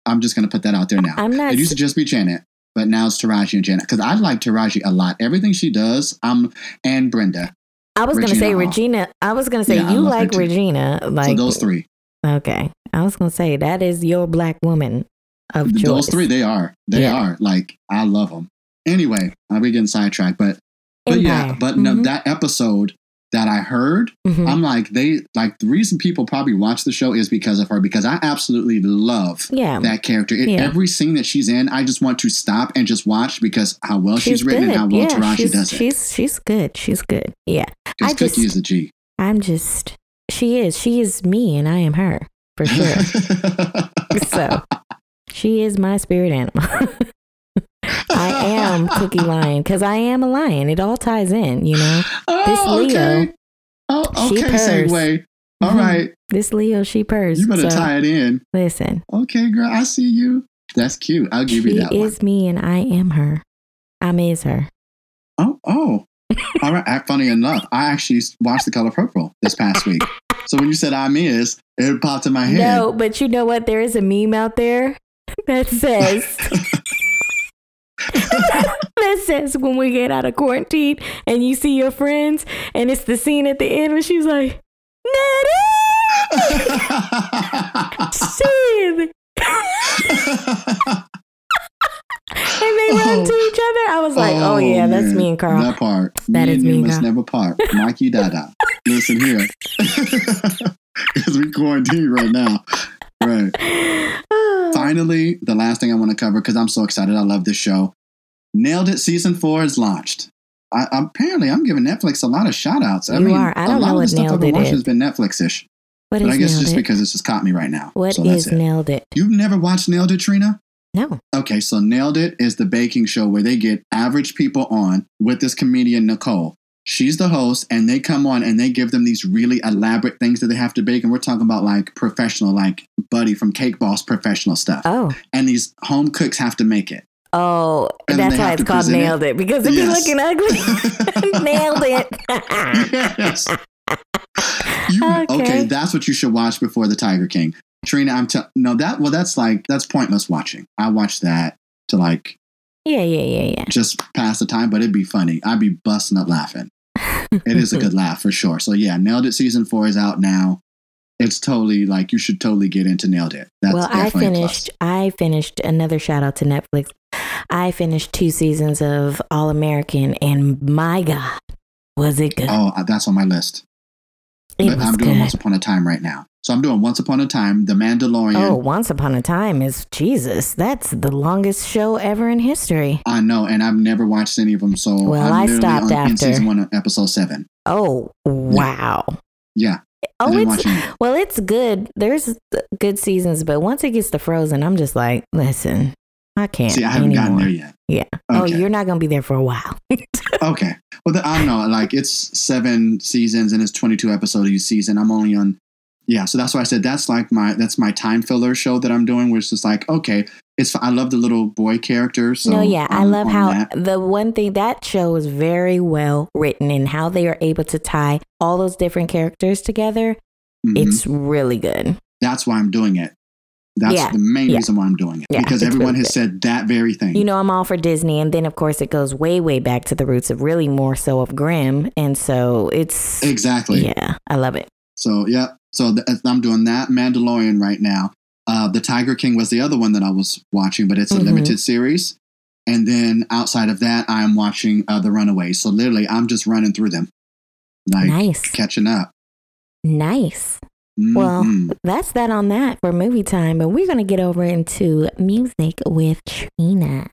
I'm just going to put that out there now. I'm not, It used to just be Janet, but now it's Taraji and Janet. Because I like Taraji a lot. Everything she does, um, and Brenda. I was going to say Hall. Regina. I was going to say Yeah, you like. Regina. Like, so those three, Okay. I was going to say that is your black woman of choice. those three, they are, they Yeah. are like I love them. Anyway, I'll be getting sidetracked, but but yeah, but no, Mhm, that episode that I heard, mhm. I'm like they like the reason people probably watch the show is because of her because I absolutely love yeah. that character. It, Yeah. Every scene that she's in, I just want to stop and just watch because how well she's, written and how well yeah, Taraji she's, does it. She's she's good. She's good. Yeah. I Cookie just- is a G. I'm just she is. She is me and I am her for sure. so she is my spirit animal. I am Cookie Lyon because I am a lion. It all ties in, you know. This oh, Leo, okay. Oh, she okay, purrs. segue. All Mhm. right, This Leo, she purrs. you better so, tie it in. Listen, Okay, girl, I see you. That's cute. I'll give she you that one. is me and I am her. I'm is her. Oh, oh. All right. Funny enough, I actually watched The Color Purple this past week. So when you said I'm is, it popped in my head. No, but you know what? There is a meme out there that says that says when we get out of quarantine and you see your friends and it's the scene at the end where she's like, Nettie! Shit. and they run oh. to each other. I was like, oh, yeah, that's oh, me and Carl. That part. That me is and me you and must Carl. never part. Mikey Dada. Listen here. Because we quarantine right now. Right. Finally, the last thing I want to cover because I'm so excited. I love this show. Nailed It season four is launched. I, apparently, I'm giving Netflix a lot of shout outs. I You mean, are. I a don't lot know of what the stuff I've Nailed been watching has been Netflix ish. What But I guess just it? because it's just caught me right now. What so is it. nailed it? You've never watched Nailed It, Trina? No. Okay, so Nailed It is the baking show where they get average people on with this comedian, Nicole. She's the host, and they come on and they give them these really elaborate things that they have to bake. And we're talking about like professional, like Buddy from Cake Boss professional stuff. Oh. And these home cooks have to make it. Oh, And that's why it's called present it. nailed it because it Yes. be looking ugly. nailed it. yes. You, okay. Okay. that's what you should watch before the Tiger King. Trina, I'm telling no that well that's like that's pointless watching. I watch that to like yeah, yeah, yeah, yeah. just pass the time, but it'd be funny. I'd be busting up laughing. It is a good laugh for sure. So yeah, Nailed It season four is out now. It's totally like you should totally get into Nailed It. That's well, I definitely a plus. finished. I finished another shout out to Netflix. I finished two seasons of All American, and my God, was it good? Oh, uh, that's on my list. it but I'm doing good. Once Upon a Time right now. So I'm doing Once Upon a Time, The Mandalorian. Oh, Once Upon a Time is Jesus. That's the longest show ever in history. I know, and I've never watched any of them. So Well, I'm I stopped on, in after. season one, episode seven. Oh, wow. Yeah, Oh, it's well, it's good. There's good seasons, but once it gets to Frozen, I'm just like, listen, I can't. See, I haven't anymore. gotten there yet. Yeah. Oh, you're not gonna be there for a while. Okay. Well, the, I don't know. Like it's seven seasons and it's 22 episodes each season. I'm only on. Yeah, so that's why I said that's like my that's my time filler show that I'm doing, it's just like okay, it's I love the little boy character. So no, yeah, I I'm love how that. the one thing that show is very well written and how they are able to tie all those different characters together. Mhm. It's really good. that's why I'm doing it. That's Yeah, the main yeah. reason why I'm doing it Yeah, because everyone has said that very thing. You know, I'm all for Disney, and then of course it goes way, way back to the roots of really more so of Grimm, and so it's exactly. yeah, I love it. So yeah, so th- I'm doing that Mandalorian right now. Uh, the Tiger King was the other one that I was watching, but it's a Mhm. limited series. And then outside of that, I am watching uh, The Runaways. So literally, I'm just running through them, like nice, catching up. nice. Well, Mhm. that's that on that for movie time, but we're gonna get over into music with Trina.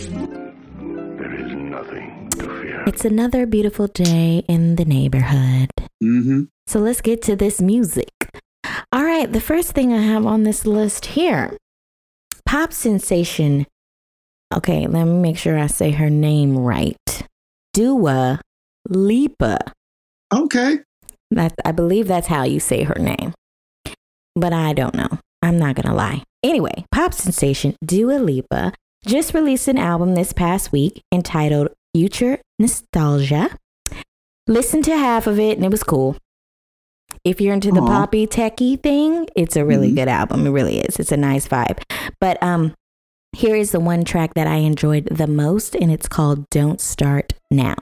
There is nothing to fear. It's another beautiful day in the neighborhood. Mhm. So let's get to this music. All right, the first thing I have on this list here pop sensation. Okay, let me make sure I say her name right. Dua Lipa. okay. That's, I believe that's how you say her name. But I don't know. I'm not going to lie. Anyway, pop sensation Dua Lipa just released an album this past week entitled Future Nostalgia. Listened to half of it and it was cool. If you're into the Aw. poppy techie thing, it's a really Mhm. good album. It really is. It's a nice vibe. But um here is the one track that I enjoyed the most and it's called Don't Start Now.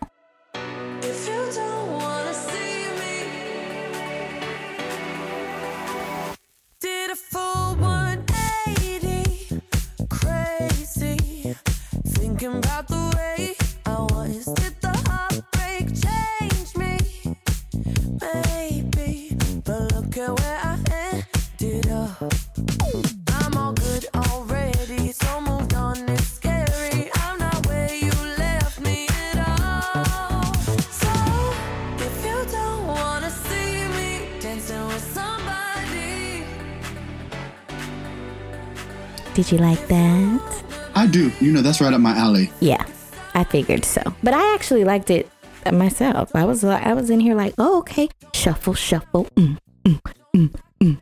Did you like that? I do. You know, that's right up my alley. Yeah, I figured so. But I actually liked it myself. I was I was in here like, oh okay, shuffle, shuffle. Mm. mm, mm, mm.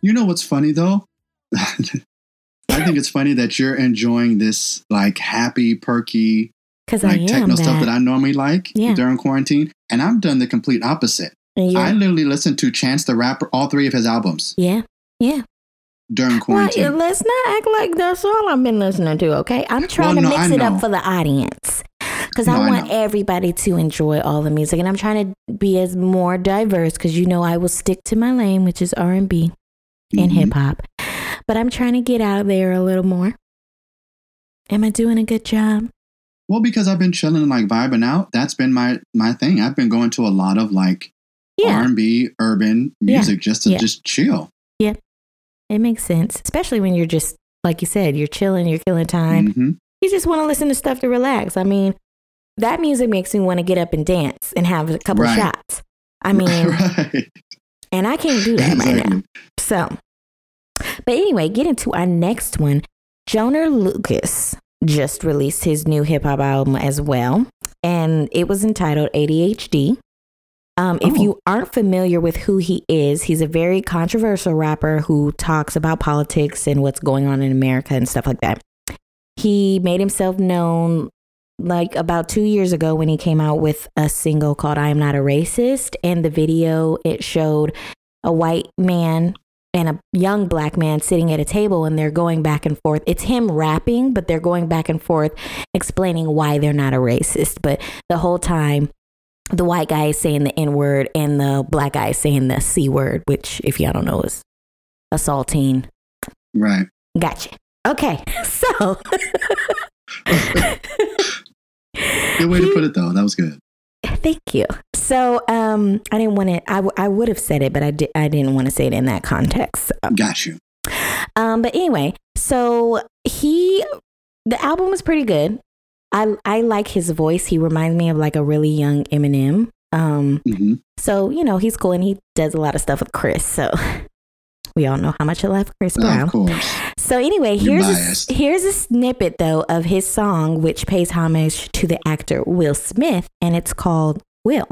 You know what's funny though? I think it's funny that you're enjoying this like happy, perky, like techno that. stuff that I normally like Yeah. during quarantine, and I've done the complete opposite. You're- I literally listened to Chance the Rapper, all three of his albums yeah, yeah. During Well, quarantine. yeah, let's not act like that's all I've been listening to. Okay, I'm trying Well, no, to mix I it up for the audience because No, I I want know. everybody to enjoy all the music, and I'm trying to be as more diverse because you know I will stick to my lane, which is R and B and Mhm. hip hop. But I'm trying to get out there a little more. Am I doing a good job? Well, because I've been chilling and like vibing out. That's been my my thing. I've been going to a lot of like R and B, urban Yeah. music just to Yeah. just chill. It makes sense, especially when you're just like you said, you're chilling, you're killing time. hmm You just want to listen to stuff to relax. I mean, that music makes me want to get up and dance and have a couple Right. shots. I mean, right. and I can't do that right now. So, but anyway, getting to our next one, Joyner Lucas just released his new hip hop album as well, and it was entitled ADHD. Um, if Oh. you aren't familiar with who he is, he's a very controversial rapper who talks about politics and what's going on in America and stuff like that. He made himself known like about two years ago when he came out with a single called I Am Not a Racist. And the video, it showed a white man and a young black man sitting at a table and they're going back and forth. It's him rapping, but they're going back and forth explaining why they're not a racist. But the whole time, the white guy is saying the N word and the black guy is saying the C word, which, if y'all don't know, is assaulting. Right. Gotcha. Okay, so. Good way to put it though. That was good. Thank you. So, um, I didn't want to. I, w- I would have said it, but I did. I didn't want to say it in that context. Got you. Um, but anyway, so he, the album was pretty good. I I like his voice. He reminds me of like a really young Eminem. Um, hmm so you know he's cool and he does a lot of stuff with Chris. So we all know how much I love Chris Brown. Of course. So anyway, You're here's a, here's a snippet though of his song, which pays homage to the actor Will Smith, and it's called Will.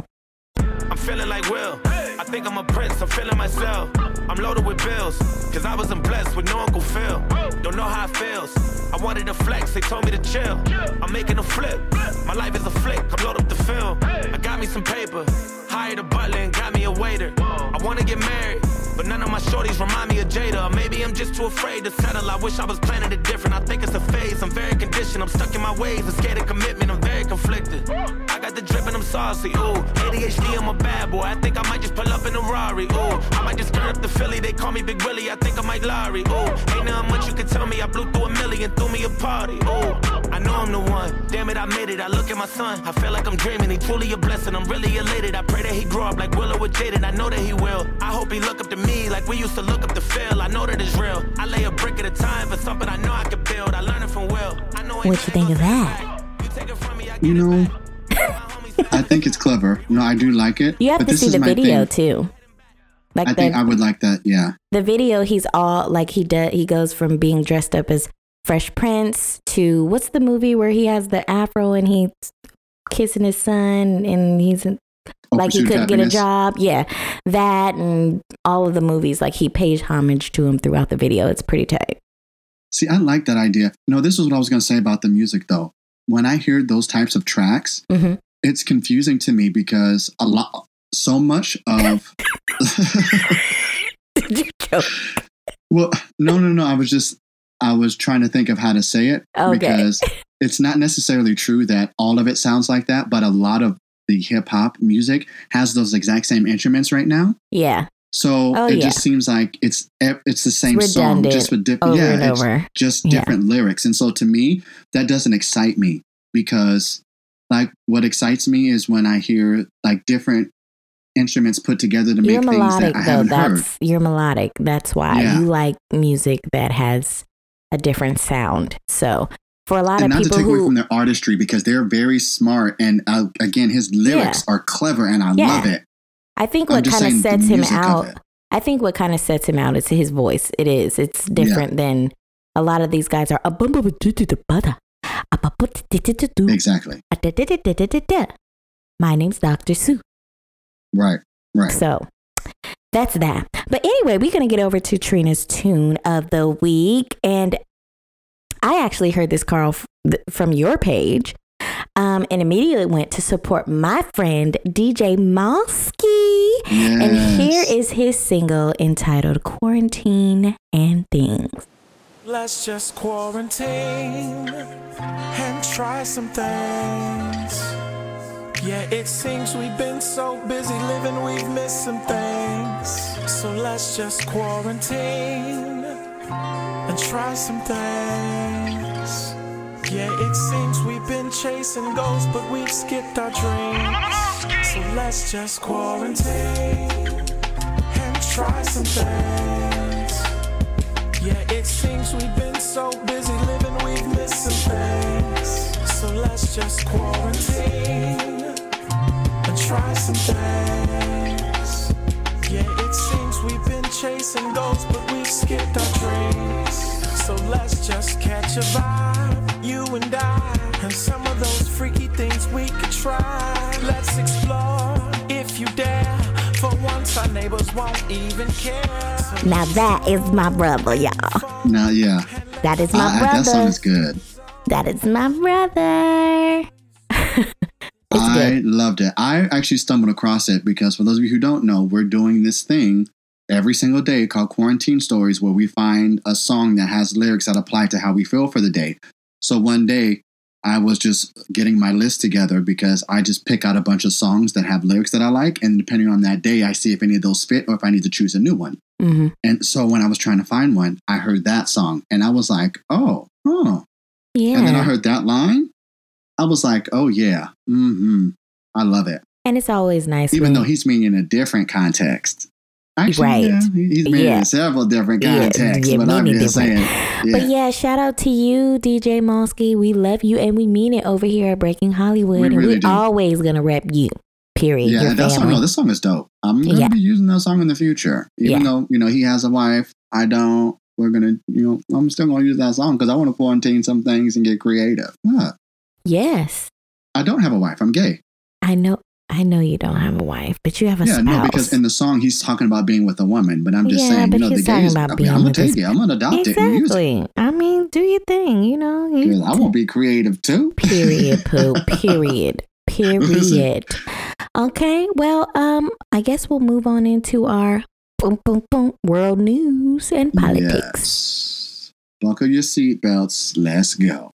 Think I'm a prince, I'm feeling myself. I'm loaded with bills, cause I wasn't blessed with no Uncle Phil. Don't know how it feels. I wanted to flex, they told me to chill. I'm making a flip. My life is a flick, I'm loaded up the film. I got me some paper, hired a butler and got me a waiter. I wanna get married. But none of my shorties remind me of Jada. Maybe I'm just too afraid to settle. I wish I was planning it different. I think it's a phase. I'm very conditioned. I'm stuck in my ways. I'm scared of commitment. I'm very conflicted. I got the drip and I'm saucy. Ooh, ADHD, I'm a bad boy. I think I might just pull up in a Rari. Ooh, I might just turn up the Philly. They call me Big Willie. I think I might Larry. Ooh, ain't nothing much you can tell me. I blew through a million, threw me a party. Ooh, I know I'm the one. Damn it, I made it. I look at my son. I feel like I'm dreaming. He truly a blessing. I'm really elated. I pray that he grow up like Willow with Jaden. I know that he will. I hope he look up to me like we used to look up to Phil. I know that it's real. I lay a brick at a time for something I know I can build. I learned it from Will. I know What you think of that? You, take it from me, I get it know. I think it's clever. No, I do like it. You have but to this see the video thing. too. Like I the think I would like that. Yeah. the video, he's all like he does. He goes from being dressed up as Fresh Prince to what's the movie where he has the afro and he's kissing his son and he's in- Oh, like he couldn't get a job. Yeah, that and all of the movies. Like he pays homage to him throughout the video. It's pretty tight. See, I like that idea. No, this is what I was going to say about the music, though. When I hear those types of tracks, hmm it's confusing to me because a lot, so much of. Did you joke? well, no, no, no. I was just, I was trying to think of how to say it Okay. because it's not necessarily true that all of it sounds like that, but a lot of the hip hop music has those exact same instruments right now. Yeah, So Oh, it yeah. just seems like it's it's the same song, just with different. Yeah, it's over. just Yeah. different lyrics. And so to me, that doesn't excite me because like what excites me is when I hear like different instruments put together to make You're things that I though. haven't heard. That's you're melodic. That's why Yeah. you like music that has a different sound. So for a lot And of not to people take away from their artistry because they're very smart and uh, again his lyrics are clever and I Yeah. love it. I think what kind of sets him out. I think what kind of sets him out is his voice. It is. It's different than a lot of these guys are. Exactly. My name's Dr. Sue. Right. Right. So that's that. But anyway, we're going to get over to Trina's tune of the week. And actually heard this, Carl, th- from your page. Um, and immediately went to support my friend DJ Mosky. And here is his single entitled Quarantine and Things. Let's just quarantine and try some things. Yeah, it seems we've been so busy living, we've missed some things. So let's just quarantine and try some things. Yeah, it seems we've been chasing goals, but we've skipped our dreams. So let's just quarantine and try some things. Yeah, it seems we've been so busy living, we've missed some things. So let's just quarantine and try some things. Yeah, it seems we've been chasing goals, but we've skipped our. So let's just catch a vibe, you and I, and some of those freaky things we could try. Let's explore if you dare. For once, our neighbors won't even care. So Now that is my brother, y'all. Now, yeah, That is uh, my I, I, brother. that song is good. That is my brother. I good. loved it. I actually stumbled across it because for those of you who don't know, we're doing this thing every single day called Quarantine Stories where we find a song that has lyrics that apply to how we feel for the day. So one day I was just getting my list together because I just pick out a bunch of songs that have lyrics that I like. And depending on that day, I see if any of those fit or if I need to choose a new one. hmm And so when I was trying to find one, I heard that song and I was like, oh, oh. Yeah. And then I heard that line. I was like, oh, yeah. Mm-hmm. I love it. And it's always nice. Even though he's meaning in a different context. Actually, Right. yeah, he's meaning Yeah. in several different Yeah, contexts, yeah, but I'm just different. saying. But Yeah. yeah, shout out to you, DJ Mosky. We love you and we mean it over here at Breaking Hollywood. We and really we're do. always gonna rep you. Period. Yeah, that song, no, this song is dope. I'm gonna Yeah. be using that song in the future. Even Yeah. though, you know, he has a wife, I don't. We're gonna, you know, I'm still gonna use that song because I want to quarantine some things and get creative. Yeah. yes. I don't have a wife. I'm gay. I know I know you don't have a wife, but you have a yeah, spouse. no, because in the song he's talking about being with a woman, but I'm just Yeah, saying, you know, the gays. about I mean, being I'm gonna take it. I'm gonna adopt it it. exactly. I mean, do your thing, you know. You, I won't be creative too. period poo period period okay well um i guess we'll move on into our boom boom boom world news and politics Yes. Buckle your seatbelts. Let's go.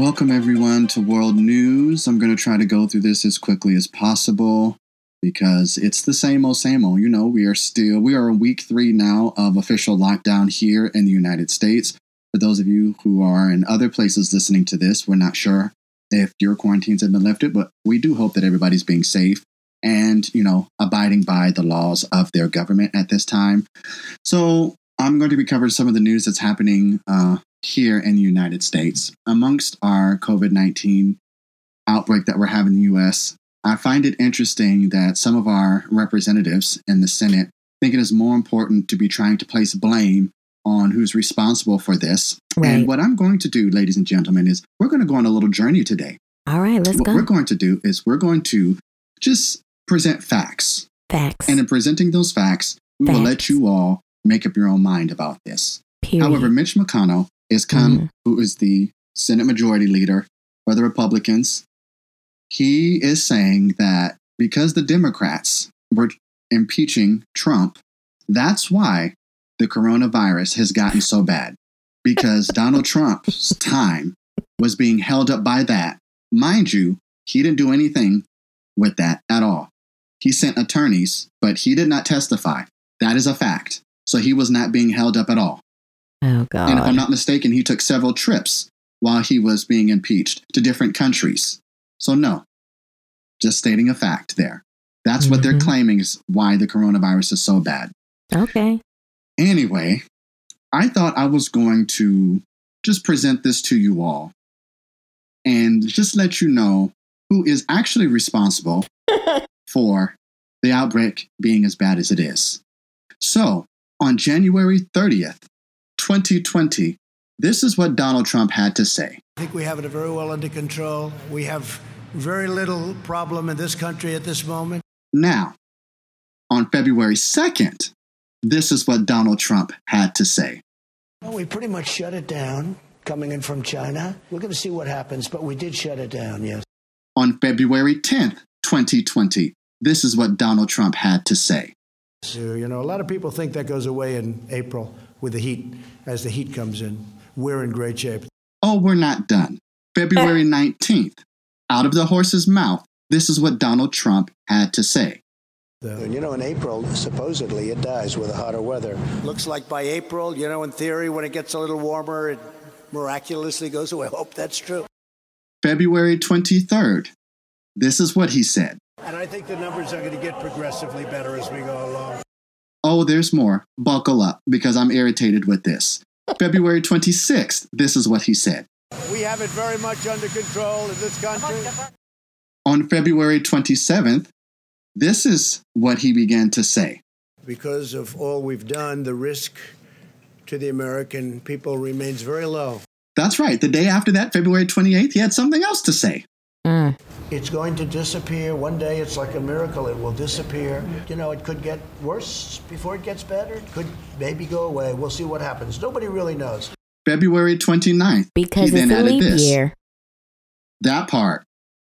Welcome everyone to World News. I'm going to try to go through this as quickly as possible because it's the same old, same old. You know, we are still, we are week three now of official lockdown here in the United States. For those of you who are in other places listening to this, we're not sure if your quarantines have been lifted, but we do hope that everybody's being safe and, you know, abiding by the laws of their government at this time. So I'm going to be covering some of the news that's happening uh, here in the United States. Amongst our COVID 19 outbreak that we're having in the US, I find it interesting that some of our representatives in the Senate think it is more important to be trying to place blame on who's responsible for this. Right. And what I'm going to do, ladies and gentlemen, is we're going to go on a little journey today. all right let's what go we're going to do is we're going to just present facts. facts And in presenting those facts, we will let you all make up your own mind about this. period However, Mitch McConnell is come, Mhm. who is the Senate Majority Leader for the Republicans. He is saying that because the Democrats were impeaching Trump, that's why the coronavirus has gotten so bad. Because Donald Trump's time was being held up by that. Mind you, he didn't do anything with that at all. He sent attorneys, but he did not testify. That is a fact. So he was not being held up at all. Oh god And if I'm not mistaken, he took several trips while he was being impeached to different countries. So, no, just stating a fact there. That's what they're Mhm. claiming is why the coronavirus is so bad. okay Anyway, I thought I was going to just present this to you all and just let you know who is actually responsible for the outbreak being as bad as it is. So, on January 30th, 2020, This is what Donald Trump had to say. I think we have it very well under control. We have very little problem in this country at this moment. Now, on February 2nd, this is what Donald Trump had to say. Well, we pretty much shut it down coming in from China. We're going to see what happens, but we did shut it down, yes. On February 10th, 2020, this is what Donald Trump had to say. So, you know, a lot of people think that goes away in April with the heat, as the heat comes in. We're in great shape. Oh, we're not done. February 19th, out of the horse's mouth, this is what Donald Trump had to say. And you know, in April, supposedly it dies with the hotter weather. Looks like by April, you know, in theory, when it gets a little warmer, it miraculously goes away. I hope that's true. February 23rd, this is what he said. And I think the numbers are going to get progressively better as we go along. Oh, there's more. Buckle up because I'm irritated with this. February 26th, this is what he said. We have it very much under control in this country. On February 27th, this is what he began to say. Because of all we've done, the risk to the American people remains very low. That's right. The day after that, February 28th, he had something else to say. Mm. It's going to disappear. One day it's like a miracle. It will disappear. You know, it could get worse before it gets better. It could maybe go away. We'll see what happens. Nobody really knows. February 29th, Because he then it's a added leap this. year. That part,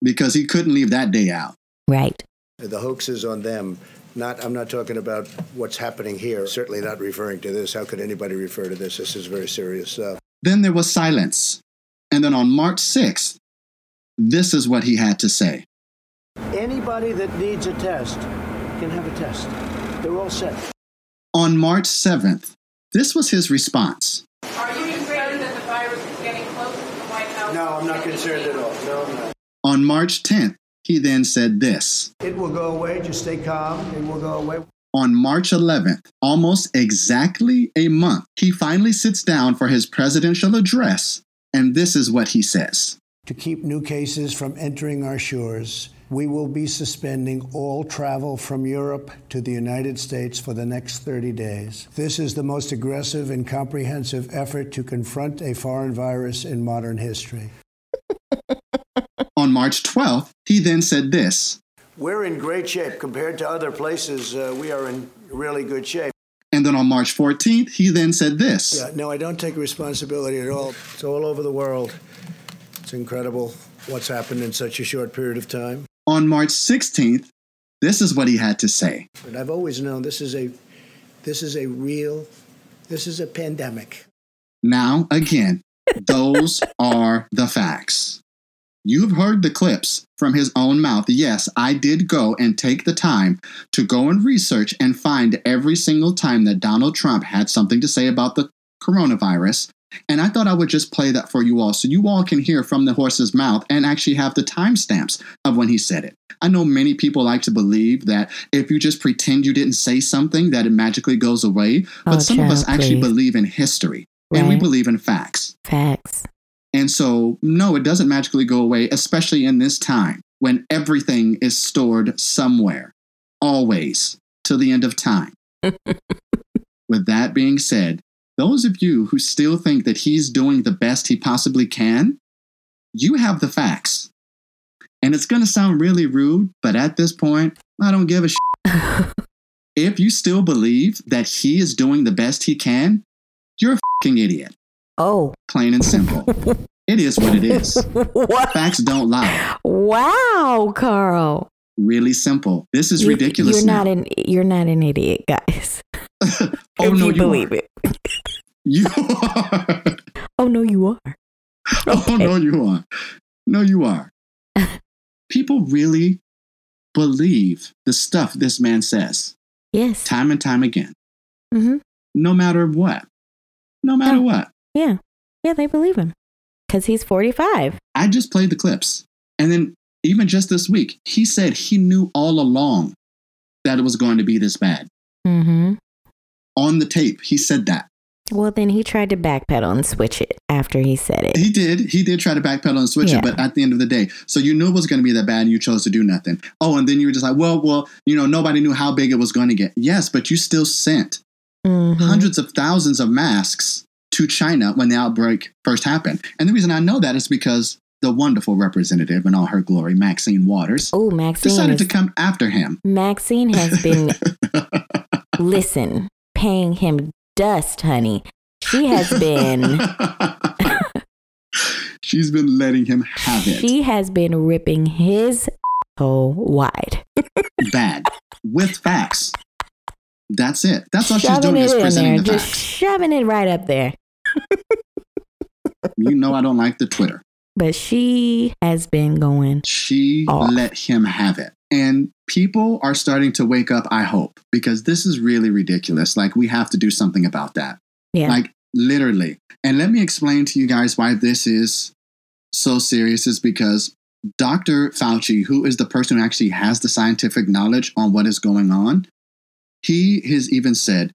because he couldn't leave that day out. Right. The hoax is on them. Not, I'm not talking about what's happening here. Certainly not referring to this. How could anybody refer to this? This is very serious stuff. Then there was silence. And then on March 6th, this is what he had to say. Anybody that needs a test can have a test. They're all set. On March 7th, this was his response. Are you concerned that the virus is getting close to the White House? No, I'm not concerned at all. No, I'm not. On March 10th, he then said this. It will go away. Just stay calm. It will go away. On March 11th, almost exactly a month, he finally sits down for his presidential address, and this is what he says. To keep new cases from entering our shores, we will be suspending all travel from Europe to the United States for the next 30 days. This is the most aggressive and comprehensive effort to confront a foreign virus in modern history. On March 12th, he then said this. We're in great shape compared to other places. Uh, we are in really good shape. And then on March 14th, he then said this. Yeah, no, I don't take responsibility at all. It's all over the world. It's incredible what's happened in such a short period of time. On March 16th, this is what he had to say. But I've always known this is a this is a real this is a pandemic. Now, again, those are the facts. You've heard the clips from his own mouth. Yes, I did go and take the time to go and research and find every single time that Donald Trump had something to say about the coronavirus. And I thought I would just play that for you all so you all can hear from the horse's mouth and actually have the timestamps of when he said it. I know many people like to believe that if you just pretend you didn't say something, that it magically goes away. But Oh, some of us child, actually please. believe in history and we believe in facts. Facts. And so, no, it doesn't magically go away, especially in this time when everything is stored somewhere, always, till the end of time. With that being said, those of you who still think that he's doing the best he possibly can, you have the facts. And it's going to sound really rude, but at this point, I don't give a shit. if you still believe that he is doing the best he can, you're a fucking idiot. Oh. Plain and simple. it is what it is. what? Facts don't lie. Wow, Carl. Really simple. This is You- ridiculous. You're now. not an you're not an idiot, guys. oh if no, you you believe are. it. You are. Oh no, you are. Oh no, you are. No, you are. People really believe the stuff this man says Yes. time and time again, Mm-hmm. no matter what. No matter Yeah. what. Yeah. Yeah, they believe him. Because he's 45. I just played the clips. And then, even just this week, he said he knew all along that it was going to be this bad. Mm-hmm. On the tape, he said that. Well, then he tried to backpedal and switch it after he said it. He did. He did try to backpedal and switch Yeah. it, but at the end of the day, so you knew it was going to be that bad, and you chose to do nothing. Oh, and then you were just like, well, well, you know, nobody knew how big it was going to get. Yes, but you still sent Mhm. hundreds of thousands of masks to China when the outbreak first happened. And the reason I know that is because the wonderful representative in all her glory, Maxine Waters, Oh, Maxine. decided is- to come after him. Maxine has been, listen, paying him dust, honey. She has been, She's been letting him have it she has been ripping his hole wide. bad with facts. That's it. That's all she's doing is in presenting there, the just facts. shoving it right up there. You know I don't like the Twitter. But she has been going. She Off. let him have it. And people are starting to wake up, I hope, because this is really ridiculous. Like, we have to do something about that. Yeah. Like, literally. And let me explain to you guys why this is so serious is because Dr. Fauci, who is the person who actually has the scientific knowledge on what is going on, he has even said,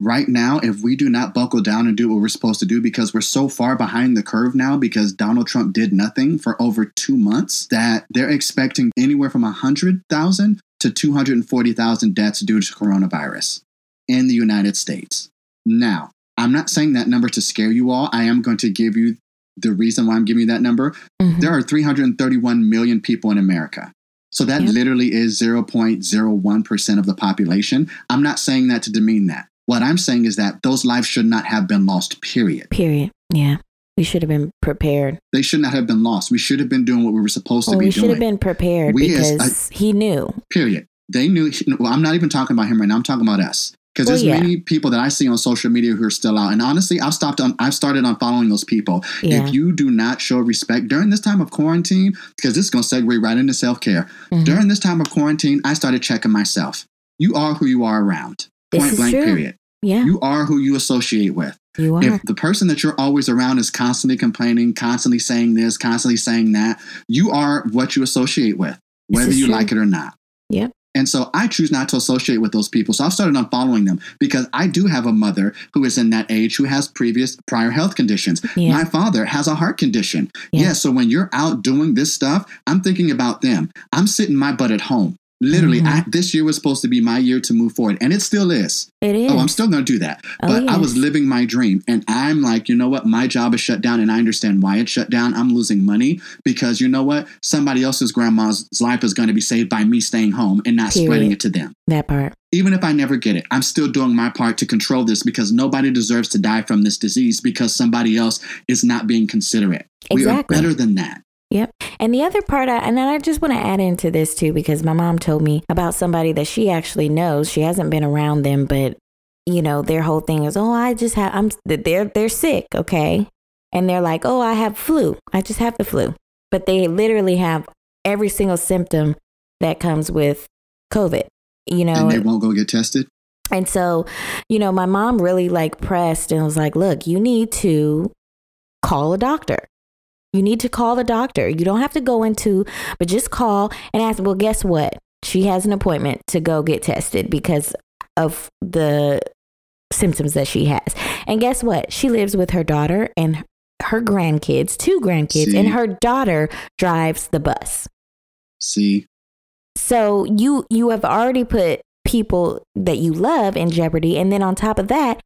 right now, if we do not buckle down and do what we're supposed to do, because we're so far behind the curve now, because Donald Trump did nothing for over two months, that they're expecting anywhere from 100,000 to 240,000 deaths due to coronavirus in the United States. Now, I'm not saying that number to scare you all. I am going to give you the reason why I'm giving you that number. Mhm. There are 331 million people in America. So that Yep. literally is 0.01% of the population. I'm not saying that to demean that. What I'm saying is that those lives should not have been lost, period. Period. Yeah. We should have been prepared. They should not have been lost. We should have been doing what we were supposed to Well, be we should have been prepared We because he knew. period. They knew, well, I'm not even talking about him right now. I'm talking about us. Because Well, there's yeah. many people that I see on social media who are still out. And honestly, I've stopped on, I've started on following those people. Yeah. If you do not show respect during this time of quarantine, because this is going to segue right into self care. Mhm. During this time of quarantine, I started checking myself. You are who you are around. This Point is blank, period. Yeah. You are who you associate with. You are. If the person that you're always around is constantly complaining, constantly saying this, constantly saying that, you are what you associate with, whether you true. like it or not. Yep. And so I choose not to associate with those people. So I've started unfollowing them because I do have a mother who is in that age who has previous prior health conditions. Yeah. My father has a heart condition. Yeah. Yeah. So when you're out doing this stuff, I'm thinking about them. I'm sitting my butt at home. Literally, Mhm. I, this year was supposed to be my year to move forward, and it still is. it is. Oh, I'm still going to do that. Oh, But I was living my dream. And I'm like, you know what? My job is shut down. And I understand why it's shut down. I'm losing money because you know what? Somebody else's grandma's life is going to be saved by me staying home and not Period. spreading it to them. that part. Even if I never get it, I'm still doing my part to control this because nobody deserves to die from this disease because somebody else is not being considerate. We are better than that. And the other part, I, and then I just want to add into this too, because my mom told me about somebody that she actually knows. She hasn't been around them, but you know, their whole thing is, oh, I just have, I'm, they're, they're sick. Okay. And they're like, oh, I have flu. I just have the flu. But they literally have every single symptom that comes with COVID, you know, And they won't go get tested. and so, you know, my mom really like pressed and was like, look, you need to call a doctor. You need to call the doctor. You don't have to go into, but just call and ask, well, guess what? She has an appointment to go get tested because of the symptoms that she has. And guess what? She lives with her daughter and her grandkids, two grandkids, See? and her daughter drives the bus. See, So you you have already put people that you love in jeopardy and then on top of that,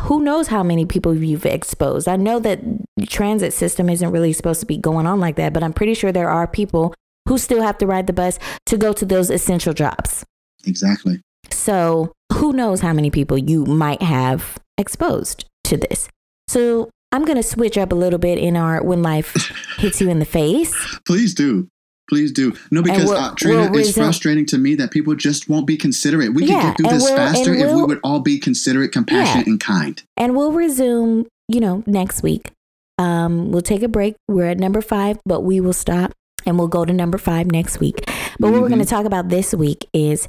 who knows how many people you've exposed. I know that transit system isn't really supposed to be going on like that, but I'm pretty sure there are people who still have to ride the bus to go to those essential jobs. exactly. So, who knows how many people you might have exposed to this. So, I'm going to switch up a little bit in our when life hits you in the face. Please do. Please do. No, because uh, Trina, we'll it's frustrating to me that people just won't be considerate. We Yeah, could get through this we'll- faster and if we would all be considerate, compassionate, and kind. and we'll resume, you know, next week. Um, we'll take a break. We're at number five, but we will stop and we'll go to number five next week. But what we're going to talk about this week is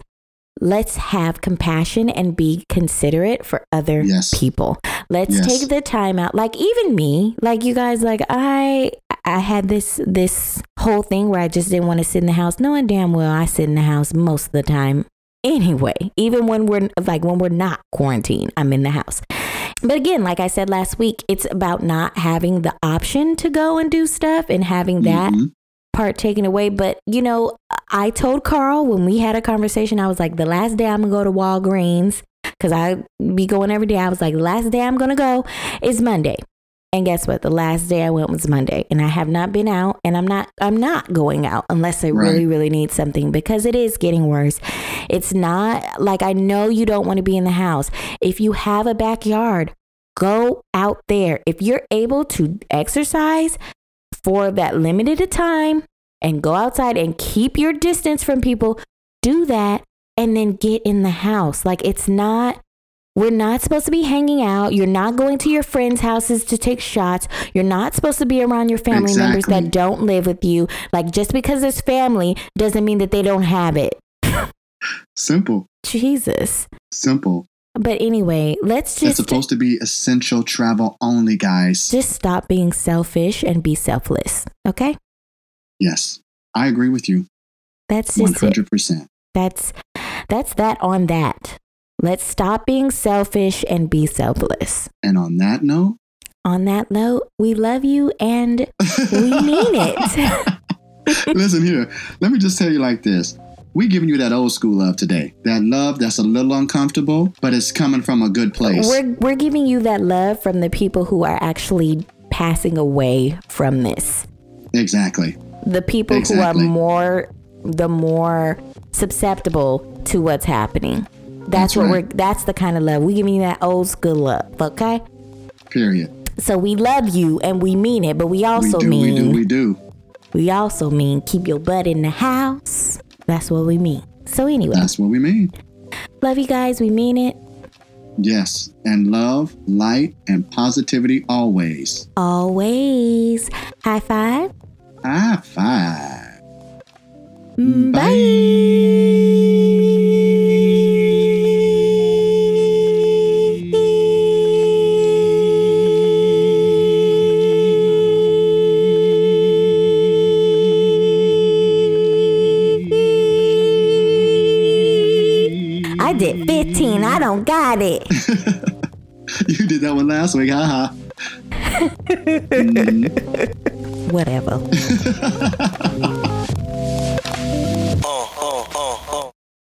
let's have compassion and be considerate for other Yes. people. Let's Yes. take the time out. Like even me, like you guys, like I, I had this this whole thing where I just didn't want to sit in the house, knowing damn well I sit in the house most of the time anyway. Even when we're like when we're not quarantined, I'm in the house. But again, like I said last week, it's about not having the option to go and do stuff and having that Mhm. Part taken away. But you know, I told Carl when we had a conversation, I was like, the last day I'm gonna go to Walgreens because I be going every day. I was like, the last day I'm gonna go is Monday. And guess what? The last day I went was Monday, and I have not been out, and I'm not I'm not going out unless I really really need something because it is getting worse. It's not like I know you don't want to be in the house. If you have a backyard, go out there. If you're able to exercise for that limited a time and go outside and keep your distance from people, do that and then get in the house. Like it's not we're not supposed to be hanging out. You're not going to your friends' houses to take shots. You're not supposed to be around your family members that don't live with you. Like just because there's family doesn't mean that they don't have it. Simple. Jesus. Simple. But anyway, let's just. it's supposed to be essential travel only, guys. just stop being selfish and be selfless. Okay? yes. I agree with you. That's just 100%. That's that's that on that. Let's stop being selfish and be selfless. And on that note, On that note, we love you and we mean it. Listen here. Let me just tell you like this. We giving you that old school love today. That love that's a little uncomfortable, but it's coming from a good place. We're we're giving you that love from the people who are actually passing away from this. exactly. The people Exactly. who are more the more susceptible to what's happening. That's, That's what right. we're that's the kind of love. We're giving you that old school love, okay? Period. So we love you and we mean it, but we also we do, mean we do, we do. We also mean keep your butt in the house. That's what we mean. So anyway, That's what we mean. love you guys. We mean it Yes. And love, light, and positivity always. always. High five. High five. I Got it. You did that one last week, haha. Whatever.